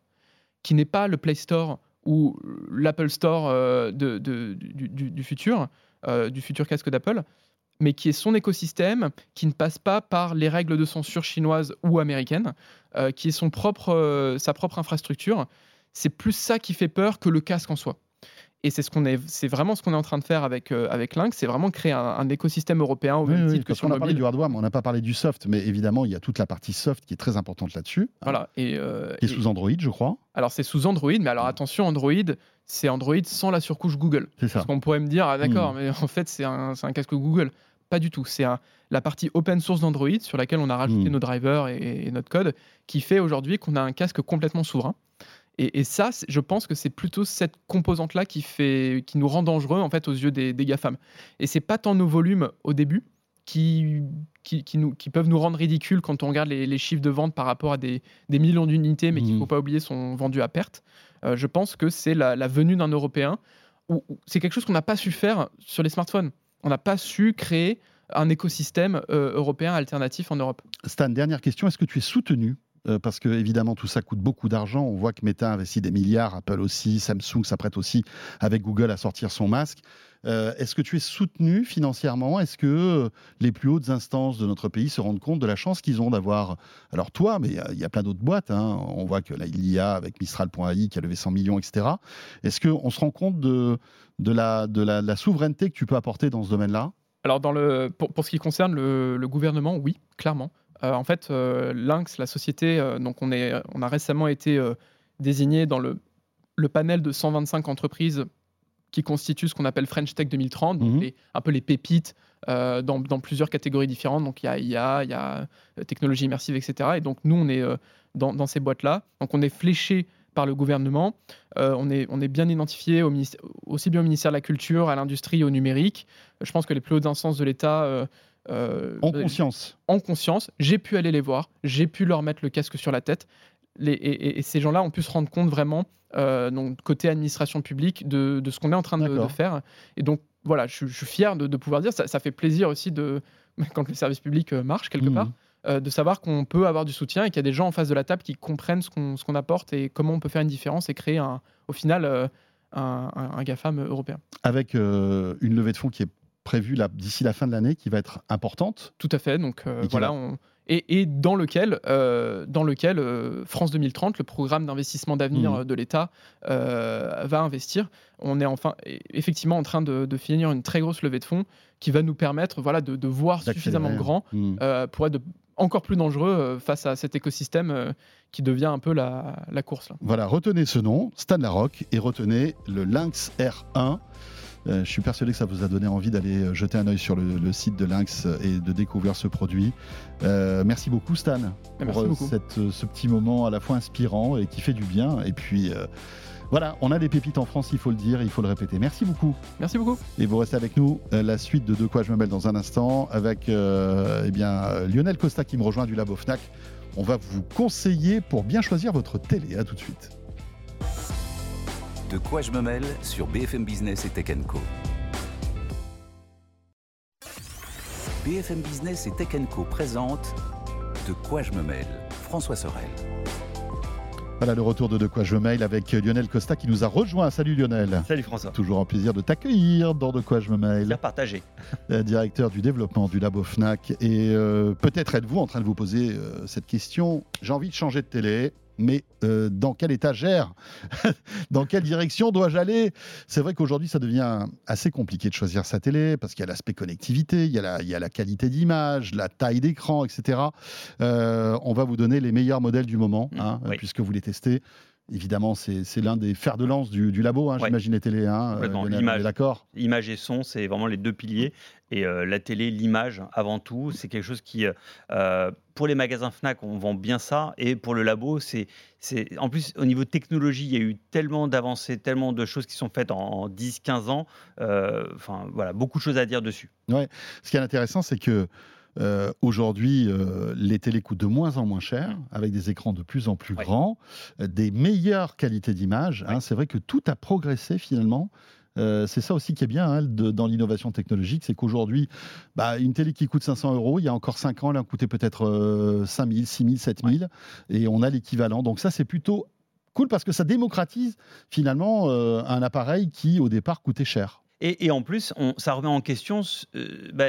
qui n'est pas le Play Store ou l'Apple Store euh, du futur, euh, du futur casque d'Apple, mais qui est son écosystème, qui ne passe pas par les règles de censure chinoises ou américaines, euh, qui est son propre, euh, sa propre infrastructure. C'est plus ça qui fait peur que le casque en soi. Et c'est ce qu'on est, c'est vraiment ce qu'on est en train de faire avec euh, avec Lynx, c'est vraiment créer un, un écosystème européen au oui, même oui, titre que sur le a parlé du hardware, mais on n'a pas parlé du soft. Mais évidemment, il y a toute la partie soft qui est très importante là-dessus, hein, Voilà. Et, euh, qui est et- sous Android, je crois. alors c'est sous Android, mais alors attention, Android, c'est Android sans la surcouche Google. C'est ça. Parce qu'on pourrait me dire, ah d'accord, Hmm. mais en fait c'est un, c'est un casque Google. Pas du tout. C'est la partie open source d'Android sur laquelle on a rajouté Hmm. nos drivers et, et notre code qui fait aujourd'hui qu'on a un casque complètement souverain. Et, et ça, je pense que c'est plutôt cette composante-là qui, fait, qui nous rend dangereux en fait aux yeux des, des GAFAM. Et c'est pas tant nos volumes au début qui, qui, qui nous, qui peuvent nous rendre ridicules quand on regarde les, les chiffres de vente par rapport à des, des millions d'unités, mais qu'il Mhm. ne faut pas oublier sont vendus à perte. Euh, je pense que c'est la, la venue d'un Européen. où- où C'est quelque chose qu'on n'a pas su faire sur les smartphones. On n'a pas su créer un écosystème euh, européen alternatif en Europe. Stan, dernière question. Est-ce que tu es soutenu Euh, parce que évidemment tout ça coûte beaucoup d'argent. On voit que Meta investit des milliards, Apple aussi, Samsung s'apprête aussi avec Google à sortir son masque. Euh, Est-ce que tu es soutenu financièrement? Est-ce que euh, les plus hautes instances de notre pays se rendent compte de la chance qu'ils ont d'avoir Alors toi, mais il y a- plein d'autres boîtes. hein. On voit que là il y a avec Mistral.ai qui a levé 100 millions, etc. Est-ce qu'on se rend compte de, la, souveraineté que tu peux apporter dans ce domaine-là? Alors, pour, ce qui concerne le gouvernement, oui, clairement. Euh, en fait, euh, Lynx, la société, euh, donc on, est, on a récemment été désigné dans le, le panel de 125 entreprises qui constituent ce qu'on appelle French Tech 2030, donc Mhm. les- un peu les pépites euh, dans, dans plusieurs catégories différentes. Donc il y a IA, il y a technologie immersive, etc. Et donc nous, on est euh, dans, dans ces boîtes-là. Donc on est fléché par le gouvernement. Euh, on, est, on est bien identifié au aussi bien au ministère de la Culture, à l'industrie au numérique. Je pense que les plus hautes instances de l'État euh, En euh, conscience. en conscience. J'ai pu aller les voir, j'ai pu leur mettre le casque sur la tête. Les- et, et- et ces gens-là ont pu se rendre compte vraiment, euh, donc, côté administration publique, de, de ce qu'on est en train de, faire. Et donc, voilà, je, suis- je suis fier de, de pouvoir dire, ça, ça fait plaisir aussi de, quand le service public marche quelque Mhm. part, euh, de savoir qu'on peut avoir du soutien et qu'il y a des gens en face de la table qui comprennent ce qu'on apporte et comment on peut faire une différence et créer, un, au final, euh, un, un, un GAFAM européen. Avec euh, une levée de fonds qui est prévue d'ici la fin de l'année, qui va être importante. Tout à fait. Donc euh, Et voilà, va- on- et, et dans lequel, euh, dans lequel euh, France 2030, le programme d'investissement d'avenir euh, de l'État, va investir. On est enfin e- effectivement en train de, de finir une très grosse levée de fonds qui va nous permettre voilà, de, de voir suffisamment grand Mhm. euh, pour être de- encore plus dangereux face à cet écosystème qui devient un peu la, la course. Là. Voilà, retenez ce nom, Stan Larocque, et retenez le Lynx R1. Euh, je suis persuadé que ça vous a donné envie d'aller euh, jeter un œil sur le, le site de Lynx et de découvrir ce produit. Euh, merci beaucoup Stan pour beaucoup. cette, euh, ce petit moment à la fois inspirant et qui fait du bien. Et puis voilà, on a des pépites en France, il faut le dire, il faut le répéter. Merci beaucoup. Merci beaucoup. Et vous restez avec nous. la suite de De quoi je me mêle dans un instant avec euh, eh bien, Lionel Costa qui me rejoint du Labo Fnac. On va vous conseiller pour bien choisir votre télé. À tout de suite. De quoi je me mêle sur BFM Business et Tech Co. BFM Business et Tech Co présente De quoi je me mêle François Sorel. Voilà le retour de De quoi je me mail avec Lionel Costa qui nous a rejoint. Salut Lionel. Salut François. Toujours un plaisir de t'accueillir dans De quoi je me mail, Bien partagé. euh, directeur du développement du Labo Fnac. Et euh, peut-être êtes-vous en train de vous poser euh, cette question. J'ai envie de changer de télé. Mais euh, dans quelle étagère Dans quelle direction dois-je aller? C'est vrai qu'aujourd'hui, ça devient assez compliqué de choisir sa télé parce qu'il y a l'aspect connectivité, il y a la, il y a la qualité d'image, la taille d'écran, etc. Euh, on va vous donner les meilleurs modèles du moment, Mmh, hein, oui. puisque vous les testez. Évidemment, c'est l'un des fers de lance du, du labo, hein, Ouais. j'imagine les télés. Hein, on L'image. D'accord Image et son, c'est vraiment les deux piliers. Et euh, la télé, l'image, avant tout, c'est quelque chose qui, euh, euh, pour les magasins Fnac, on vend bien ça. Et pour le labo, c'est, en plus, au niveau technologie, il y a eu tellement d'avancées, tellement de choses qui sont faites en, en 10-15 ans. Euh, Enfin, voilà, beaucoup de choses à dire dessus. Ce qui est intéressant, c'est que euh, aujourd'hui, euh, les télés coûtent de moins en moins cher, avec des écrans de plus en plus Ouais. grands, euh, des meilleures qualités d'image. hein. C'est vrai que tout a progressé finalement. Euh, c'est ça aussi qui est bien hein, de- dans l'innovation technologique, c'est qu'aujourd'hui, bah, une télé qui coûte 500 euros, il y a encore 5 ans, elle en coûtait peut-être euh, 5000, 6000, 7000, et on a l'équivalent. Donc ça, c'est plutôt cool parce que ça démocratise finalement euh, un appareil qui, au départ, coûtait cher. Et, et en plus, on- ça remet en question. euh, bah,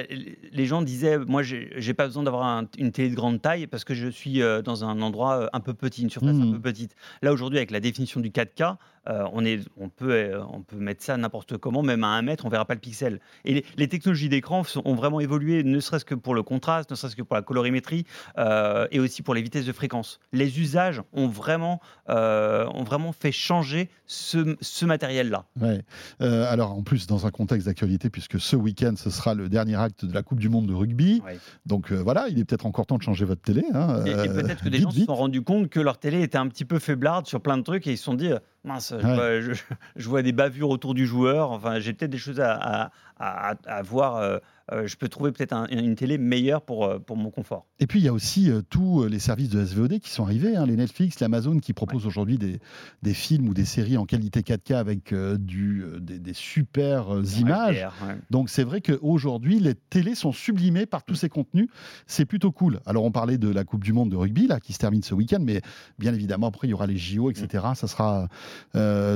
les gens disaient, moi, j'ai pas besoin d'avoir un- une télé de grande taille parce que je suis euh, dans un endroit euh, un peu petit, une surface un peu petite. Là aujourd'hui, avec la définition du 4K, euh, on, est, on, peut, on peut mettre ça n'importe comment, même à un mètre, on verra pas le pixel. Et les, les technologies d'écran ont vraiment évolué, ne serait-ce que pour le contraste, ne serait-ce que pour la colorimétrie euh, et aussi pour les vitesses de fréquence. Les usages ont vraiment, euh, ont vraiment fait changer ce, ce matériel-là. Ouais. Alors, en plus, dans un contexte d'actualité, puisque ce week-end, ce sera le dernier acte de la Coupe du Monde de rugby. Donc euh, voilà, il est peut-être encore temps de changer votre télé. hein, Et, et euh, peut-être que des vite, gens se sont rendus compte que leur télé était un petit peu faiblarde sur plein de trucs et ils se sont dit euh, mince, je, Ouais. vois, je- je vois des bavures autour du joueur. Enfin, j'ai peut-être des choses à, à- à- à voir. Euh, je peux trouver peut-être un- une télé meilleure pour, euh, pour mon confort. Et puis, il y a aussi euh, tous les services de SVOD qui sont arrivés, hein, les Netflix, l'Amazon qui proposent aujourd'hui des, des films ou des séries en qualité 4K avec euh, du, des, des super images. HDR, ouais. Donc c'est vrai qu'aujourd'hui, les télés sont sublimées par tous ces contenus. C'est plutôt cool. Alors on parlait de la Coupe du Monde de rugby, là, qui se termine ce week-end, mais bien évidemment, après, il y aura les JO, etc. Ça sera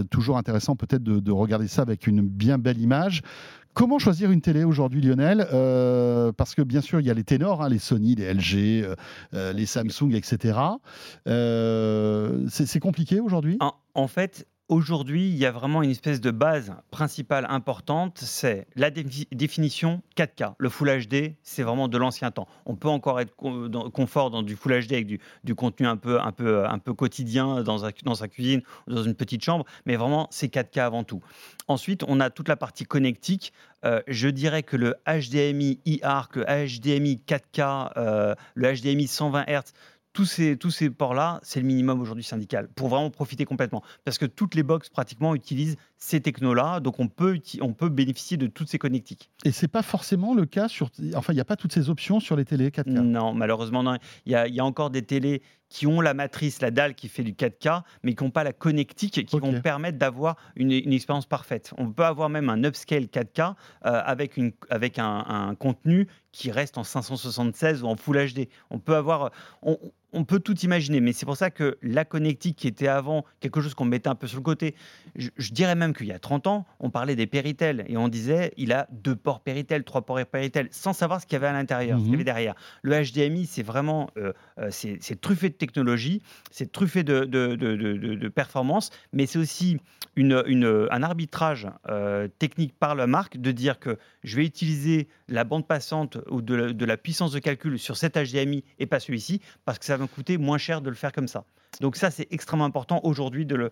toujours intéressant peut-être de, de regarder ça avec une bien belle image. Comment choisir une télé aujourd'hui, Lionel Euh, Parce que bien sûr, il y a les ténors, hein, les Sony, les LG, euh, euh, les Samsung, etc. C'est compliqué aujourd'hui? En fait, Aujourd'hui, il y a vraiment une espèce de base principale importante, c'est la définition 4K. Le Full HD, c'est vraiment de l'ancien temps. On peut encore être confort dans du Full HD avec du, contenu un peu, un peu, un peu quotidien dans, dans sa cuisine dans une petite chambre, mais vraiment, c'est 4K avant tout. Ensuite, on a toute la partie connectique. Euh, je dirais que le HDMI IR, le HDMI 4K, euh, le HDMI 120 Hz, tous ces, ports-là, c'est le minimum aujourd'hui syndical pour vraiment profiter complètement. Parce que toutes les box pratiquement utilisent ces technos-là, donc on peut, on peut bénéficier de toutes ces connectiques. Et c'est pas forcément le cas sur. Enfin, il n'y a pas toutes ces options sur les télés 4K. Non, malheureusement, non. Il y a, y a, encore des télés qui ont la matrice, la dalle qui fait du 4K, mais qui n'ont pas la connectique qui vont permettre d'avoir une, une, expérience parfaite. On peut avoir même un upscale 4K euh, avec, une, avec un, un, contenu qui reste en 576 ou en Full HD. On peut avoir, on, on peut tout imaginer, mais c'est pour ça que la connectique qui était avant quelque chose qu'on mettait un peu sur le côté, je, dirais même qu'il y a 30 ans, on parlait des Péritel et on disait il a deux ports Péritel, trois ports Péritel, sans savoir ce qu'il y avait à l'intérieur, ce qu'il y avait mhm. derrière. Le HDMI, c'est vraiment euh, euh, c'est truffé de technologie, c'est truffé de, de, de, de, performance, mais c'est aussi une, une, un arbitrage euh, technique par la marque de dire que je vais utiliser la bande passante ou de, la puissance de calcul sur cet HDMI et pas celui-ci, parce que ça va coûter moins cher de le faire comme ça. Donc ça, c'est extrêmement important aujourd'hui de,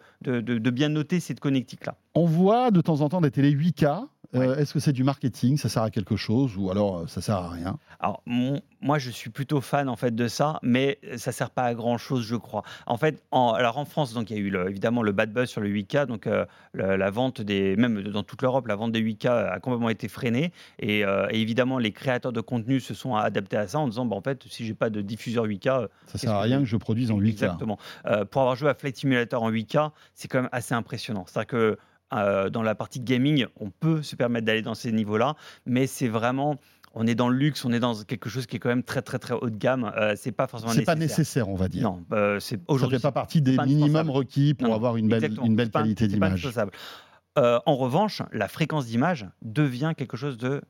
bien noter cette connectique-là. On voit de temps en temps des télé 8K euh, est-ce que c'est du marketing Ça sert à quelque chose ou alors euh, ça sert à rien? Alors moi, je suis plutôt fan en fait de ça, mais ça sert pas à grand chose, je crois. En fait, en, alors en France, donc il y a eu évidemment le bad buzz sur le 8K, donc euh, la, vente des, même dans toute l'Europe, la vente des 8K a complètement été freinée et, évidemment les créateurs de contenu se sont adaptés à ça en disant, bah, en fait, si j'ai pas de diffuseur 8K, ça sert à rien que je produise en 8K. Exactement. pour avoir joué à Flight Simulator en 8K, c'est quand même assez impressionnant. C'est-à-dire que euh, dans la partie gaming, on peut se permettre d'aller dans ces niveaux-là, mais c'est vraiment on est dans le luxe, on est dans quelque chose qui est quand même très très très haut de gamme. Euh, c'est pas forcément nécessaire. pas nécessaire, on va dire. Non, euh, c'est aujourd'hui. Ça fait pas partie des minimums requis pour avoir une belle, une belle qualité d'image. Euh, en revanche, la fréquence d'image devient quelque chose de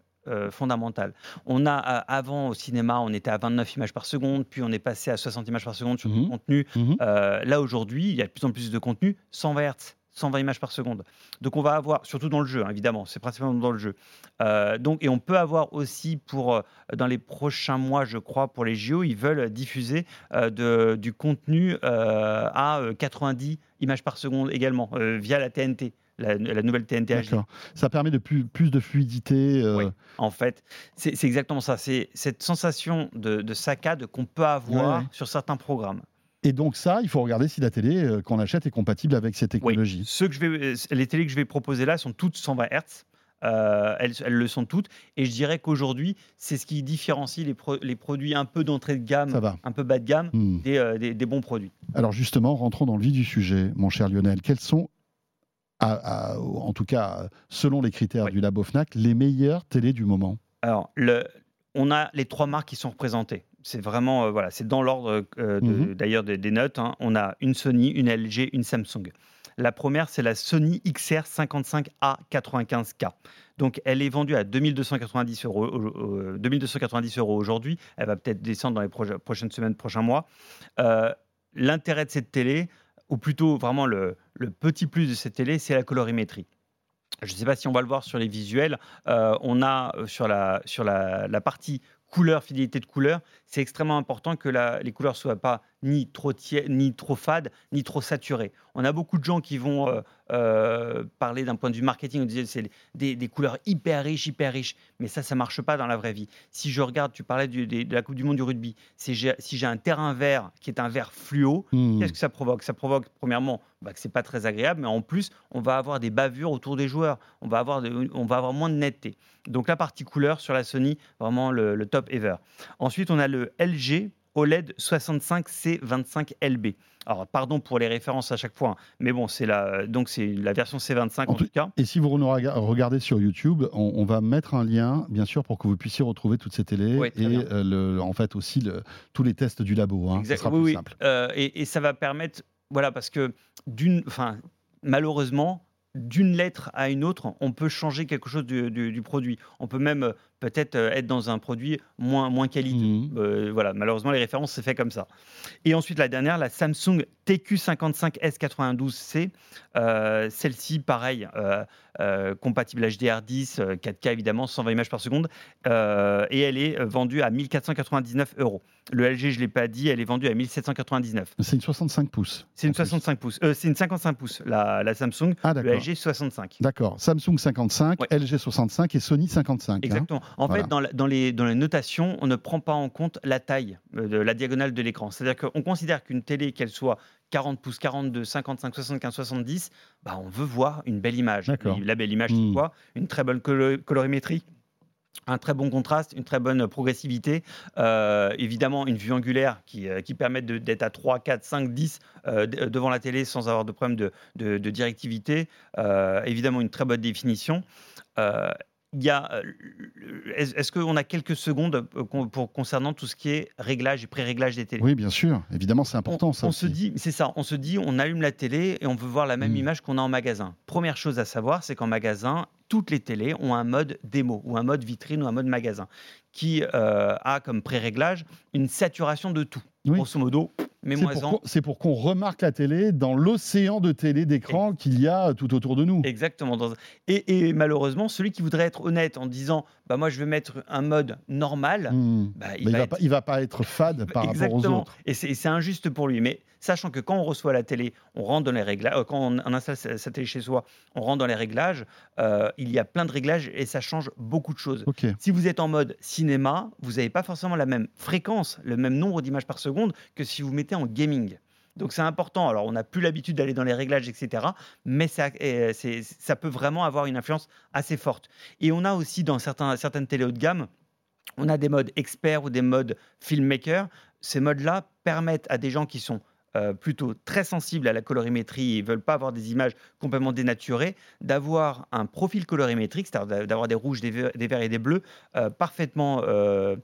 fondamental. On a avant au cinéma, on était à 29 images par seconde, puis on est passé à 60 images par seconde sur le mhm. contenu. Mhm. là aujourd'hui, il y a de plus en plus de contenu 120 Hz. 120 images par seconde. Donc on va avoir, surtout dans le jeu, hein, évidemment, c'est principalement dans le jeu. Euh, donc, et on peut avoir aussi pour, euh, dans les prochains mois, je crois, pour les JO, ils veulent diffuser euh, de, du contenu à 90 images par seconde également, via la TNT. La, nouvelle TNT HD. Ça permet de plus, plus de fluidité. Oui, en fait, c'est exactement ça. C'est cette sensation de, de saccade qu'on peut avoir sur certains programmes. Et donc ça, il faut regarder si la télé euh, qu'on achète est compatible avec ces technologies. Ce que je vais, euh, les télés que je vais proposer là sont toutes 120 Hz. Euh, elles, le sont toutes. Et je dirais qu'aujourd'hui, c'est ce qui différencie les, les produits un peu d'entrée de gamme, un peu bas de gamme, hmm. des, des, bons produits. Alors justement, rentrons dans le vif du sujet, mon cher Lionel. Quels sont, en tout cas selon les critères du Labo FNAC, les meilleures télés du moment? Alors, le, on a les trois marques qui sont représentées c'est vraiment, euh, voilà, c'est dans l'ordre euh, mmh d'ailleurs des, notes. Hein. On a une Sony, une LG, une Samsung. La première, c'est la Sony XR 55A 95K. Donc, elle est vendue à 2290 euros, 2290 euros aujourd'hui. Elle va peut-être descendre dans les prochaines semaines, prochains mois. Euh, l'intérêt de cette télé, ou plutôt vraiment le, petit plus de cette télé, c'est la colorimétrie. Je ne sais pas si on va le voir sur les visuels. on a sur la, sur la, la partie couleur, fidélité de couleur, c'est extrêmement important que les couleurs soient pas ni trop ni trop fades, ni trop saturées. On a beaucoup de gens qui vont euh, euh, parler d'un point de vue marketing, on disait c'est des, des, couleurs hyper riches, hyper riches, mais ça, ça marche pas dans la vraie vie. Si je regarde, tu parlais de la Coupe du Monde du rugby, si j'ai un terrain vert qui est un vert fluo, hmm. qu'est-ce que ça provoque? Ça provoque premièrement bah, que c'est pas très agréable, mais en plus, on va avoir des bavures autour des joueurs, on va avoir, on va avoir moins de netteté. Donc la partie couleur sur la Sony, vraiment le, le top ever. Ensuite, on a le LG OLED 65C25LB. Alors, pardon pour les références à chaque fois, hein, mais bon, c'est la, donc c'est la version C25 en, tout cas. Et si vous regardez sur YouTube, on, va mettre un lien, bien sûr, pour que vous puissiez retrouver toutes ces télés et euh, le, en fait aussi le, tous les tests du labo. Hein, ça sera plus simple. Euh, et, et, ça va permettre, voilà, parce que d'une, enfin, malheureusement, d'une lettre à une autre, on peut changer quelque chose du, produit. On peut même peut-être euh, être dans un produit moins, moins qualité. Mhm. Euh, voilà, malheureusement, les références, c'est fait comme ça. Et ensuite, la dernière, la Samsung TQ55S92C. Euh, Celle-ci, pareil, euh, compatible HDR10, euh, 4K évidemment, 120 images par seconde. Et elle est vendue à 1499 euros. Le LG, je ne l'ai pas dit, elle est vendue à 1799. C'est une 65 pouces. C'est une en plus. 65 pouces. C'est une 55 pouces, la, la Samsung. Ah, Le. LG 65. D'accord. Samsung 55, Ouais. LG 65 et Sony 55. hein. En Voilà. fait, dans, la- dans les, dans les notations, on ne prend pas en compte la taille euh, de la diagonale de l'écran. C'est-à-dire qu'on considère qu'une télé, qu'elle soit 40 pouces, 42, 55, 75, 70, bah, on veut voir une belle image. Et La belle image, Hmm. c'est quoi? Une très bonne colo- colorimétrie un très bon contraste, une très bonne progressivité, euh, évidemment une vue angulaire qui, euh, qui permet d'être à 3, 4, 5, 10 euh, d- devant la télé sans avoir de problème de, de- de directivité, Euh, évidemment une très bonne définition. Il y a, euh, est-ce qu'on a quelques secondes euh, pour, concernant tout ce qui est réglage et pré-réglage des télés? Oui, bien sûr. Évidemment, c'est important on, ça. on se dit, c'est ça, on se dit, on allume la télé et on veut voir la même Mm. image qu'on a en magasin. Première chose à savoir, c'est qu'en magasin, toutes les télés ont un mode démo ou un mode vitrine ou un mode magasin qui euh, a comme pré-réglage une saturation de tout. Oui. Grosso modo, C'est pour qu'on- C'est pour qu'on remarque la télé dans l'océan de télé d'écran qu'il y a tout autour de nous. Exactement. Et, et malheureusement, celui qui voudrait être honnête en disant bah, Moi, je vais mettre un mode normal, bah, Mais il va va être- pas, il va pas être fade par rapport aux Exactement. autres. Et c'est injuste pour lui. Mais sachant que quand on reçoit la télé, on rentre dans les réglages. euh, quand on, on installe sa, sa télé chez soi, on rentre dans les réglages. euh, il y a plein de réglages et ça change beaucoup de choses. Si vous êtes en mode cinéma, vous n'avez pas forcément la même fréquence, le même nombre d'images par seconde que si vous mettez en gaming. Donc c'est important. Alors on n'a plus l'habitude d'aller dans les réglages, etc. Mais ça, euh, ça peut vraiment avoir une influence assez forte. Et on a aussi dans certains, certaines télé haut de gamme, on a des modes experts ou des modes filmmaker. Ces modes-là permettent à des gens qui sont euh, plutôt très sensibles à la colorimétrie et ne veulent pas avoir des images complètement dénaturées, d'avoir un profil colorimétrique, c'est-à-dire d'a- d'avoir des rouges, des verts, des verts et des bleus euh, parfaitement euh,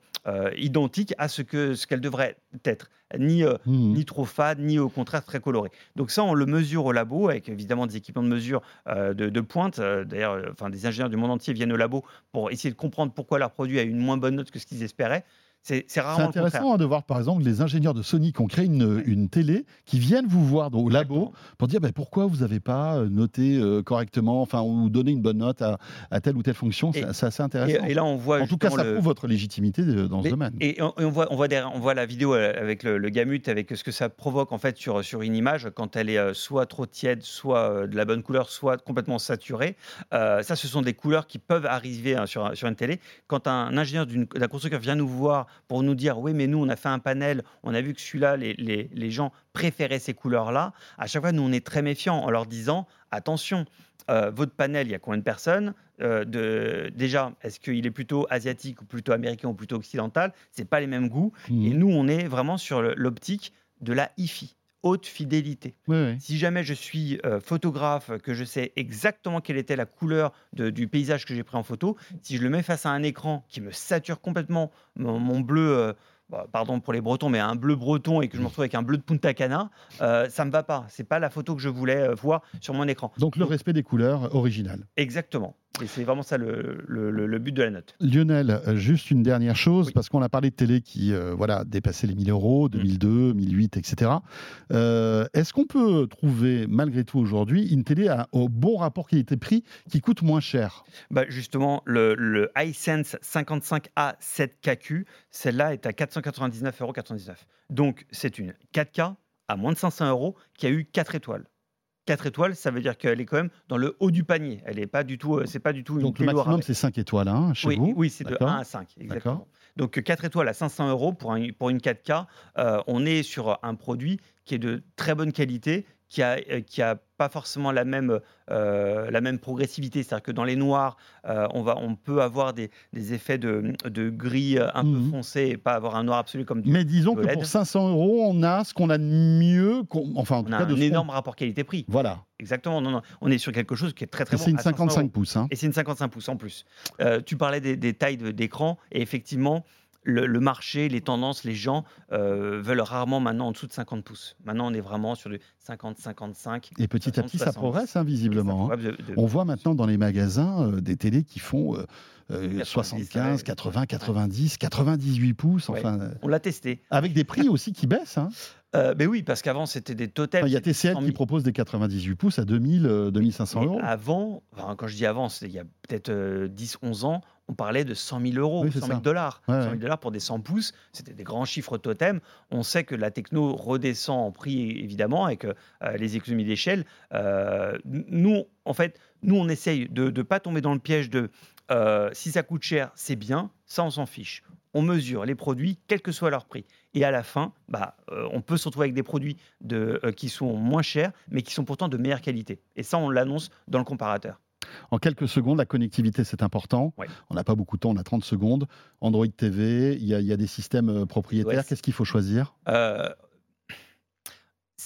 identiques à ce que ce qu'elles devraient être, ni, Hmm. ni trop fade, ni au contraire très coloré. Donc ça, on le mesure au labo avec évidemment des équipements de mesure de, de pointe. D'ailleurs, enfin, des ingénieurs du monde entier viennent au labo pour essayer de comprendre pourquoi leur produit a une moins bonne note que ce qu'ils espéraient. C'est rarement intéressant hein, de voir par exemple les ingénieurs de Sony qui ont créé une, une télé qui viennent vous voir au labo pour dire ben, pourquoi vous n'avez pas euh, noté euh, correctement, enfin ou donné une bonne note à, à telle ou telle fonction? C'est assez intéressant. et là, on voit en tout cas, ça le- prouve votre légitimité dans ce domaine. Et on, et on voit, on, voit des- on voit la vidéo euh, avec le, le gamut, avec ce que ça provoque en fait sur, sur une image quand elle est soit trop tiède, soit de la bonne couleur, soit complètement saturée. Euh, ça, ce sont des couleurs qui peuvent arriver hein, sur, sur une télé. Quand un ingénieur d'un constructeur vient nous voir pour nous dire oui, mais nous, on a fait un panel, on a vu que celui-là, les, les- les gens préféraient ces couleurs-là, à chaque fois, nous, on est très méfiants en leur disant attention. euh, votre panel, il y a combien de personnes Euh, de, Déjà, est-ce qu'il est plutôt asiatique ou plutôt américain ou plutôt occidental? C'est pas les mêmes goûts. Mhm. Et nous, on est vraiment sur l'optique de la hi-fi, haute fidélité. Oui, oui. Si jamais je suis euh, photographe, que je sais exactement quelle était la couleur de- du paysage que j'ai pris en photo, si je le mets face à un écran qui me sature complètement mon, mon bleu, euh, bah, pardon pour les Bretons, mais un bleu breton et que je me retrouve avec un bleu de Punta Cana, euh, ça me va pas. C'est pas la photo que je voulais euh, voir sur mon écran. Donc le respect des couleurs originales. Exactement. Et c'est vraiment ça le, le- le- le but de la note. Lionel, euh, juste une dernière chose, Oui. parce qu'on a parlé de télé qui euh, voilà, dépassait les 1000 euros, Mm. 2002, 1008, etc. Euh, Est-ce qu'on peut trouver, malgré tout aujourd'hui, une télé à- au bon rapport qualité-prix qui coûte moins cher? Bah justement, le, le iSense 55A 7KQ, celle-là est à 499,99 euros. Donc, c'est une 4K à moins de 500 euros qui a eu 4 étoiles. 4 étoiles, ça veut dire qu'elle est quand même dans le haut du panier. Elle est pas du tout, euh, c'est pas du tout une Donc le maximum, c'est 5 étoiles hein, chez oui, vous oui, c'est de D'accord. 1 à 5, exactement. Donc 4 étoiles à 500 euros pour, un- pour une 4K, euh, on est sur un produit qui est de très bonne qualité, qui a, euh, qui a pas forcément la même, euh, la même progressivité. C'est-à-dire que dans les noirs, euh, on, va, on peut avoir des, des effets de, de gris un Mhm. peu foncé et pas avoir un noir absolu comme du. Mais disons que pour 500 euros, on a ce qu'on a de mieux, enfin en tout On a cas un énorme rapport qualité-prix. Voilà, Exactement. Non, non. On est sur quelque chose qui est très très Et bon. c'est une à 500 euros. 55 pouces. hein. Et c'est une 55 pouces en plus. Euh, tu parlais des, des tailles de- d'écran, et effectivement, le, le marché, les tendances, les gens euh, veulent rarement maintenant en dessous de 50 pouces. Maintenant, on est vraiment sur du 50, 55. Et petit à 60, petit, ça 70. progresse, hein, visiblement. hein. Ouais, de- de- On voit maintenant dans les magasins euh, des télés qui font euh, euh, 90, 75, ouais. 80, 90, 98 pouces, Ouais. enfin, euh, On l'a testé. avec des prix aussi qui baissent. hein. Euh, ben oui, parce qu'avant, c'était des totems. Il y a TCL 100 qui 000. propose des 98 pouces à 2000, euh, 2500 Mais euros. Avant, enfin, quand je dis avant, il y a peut-être euh, 10, 11 ans, on parlait de 100 000 euros, Oui, c'est 100 000 ça. dollars. Ouais, 100 000 ouais. dollars pour des 100 pouces, c'était des grands chiffres totems. On sait que la techno redescend en prix, évidemment, avec euh, les économies d'échelle. Euh, nous, en fait, nous, on essaye de ne pas tomber dans le piège de euh, si ça coûte cher, c'est bien, ça, on s'en fiche. On mesure les produits, quel que soit leur prix. Et à la fin, bah, euh, on peut se retrouver avec des produits de, euh, qui sont moins chers, mais qui sont pourtant de meilleure qualité. Et ça, on l'annonce dans le comparateur. En quelques secondes, la connectivité, c'est important. Ouais. On n'a pas beaucoup de temps, on a 30 secondes. Android TV, il y, a- il y a des systèmes euh, propriétaires. Qu'est-ce qu'il faut choisir? Euh,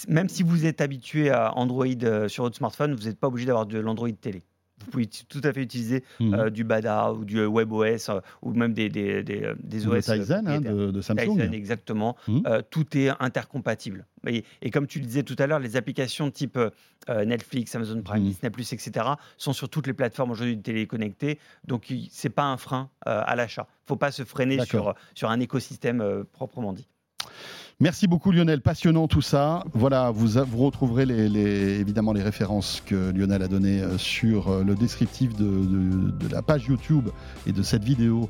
même si vous êtes habitué à Android sur votre smartphone, vous n'êtes pas obligé d'avoir de l'Android télé. Vous pouvez tout à fait utiliser Mhm. euh, du Bada ou du WebOS euh, ou même des, des, des, euh, OS. euh, Tizen hein, de, de Samsung. Tizen, exactement. Mhm. Euh, tout est intercompatible. Et, et comme tu le disais tout à l'heure, les applications type euh, Netflix, Amazon Prime, Mhm. Disney+, etc. sont sur toutes les plateformes aujourd'hui de télé connectée. Donc, il- c'est pas un frein euh, à l'achat. Il ne faut pas se freiner sur, sur un écosystème euh, proprement dit. Merci beaucoup Lionel, passionnant tout ça. Voilà, vous, vous retrouverez les, les- évidemment les références que Lionel a données euh, sur euh, le descriptif de, de- de la page YouTube et de cette vidéo,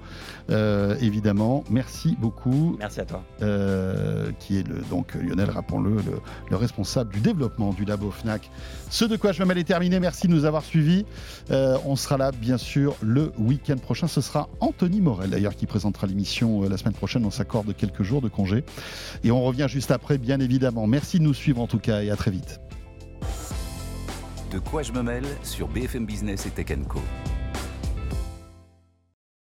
euh, évidemment. Merci beaucoup, Merci à toi. euh, qui est le, donc Lionel, rappelons-le, le, le responsable du développement du labo FNAC. Ce de quoi je me mêle est terminé, merci de nous avoir suivis. Euh, on sera là, bien sûr, le week-end prochain. Ce sera Anthony Morel, d'ailleurs, qui présentera l'émission la semaine prochaine. On s'accorde quelques jours de congé. Et on revient juste après, bien évidemment. Merci de nous suivre en tout cas et à très vite. De quoi je me mêle sur BFM Business et Tech Co.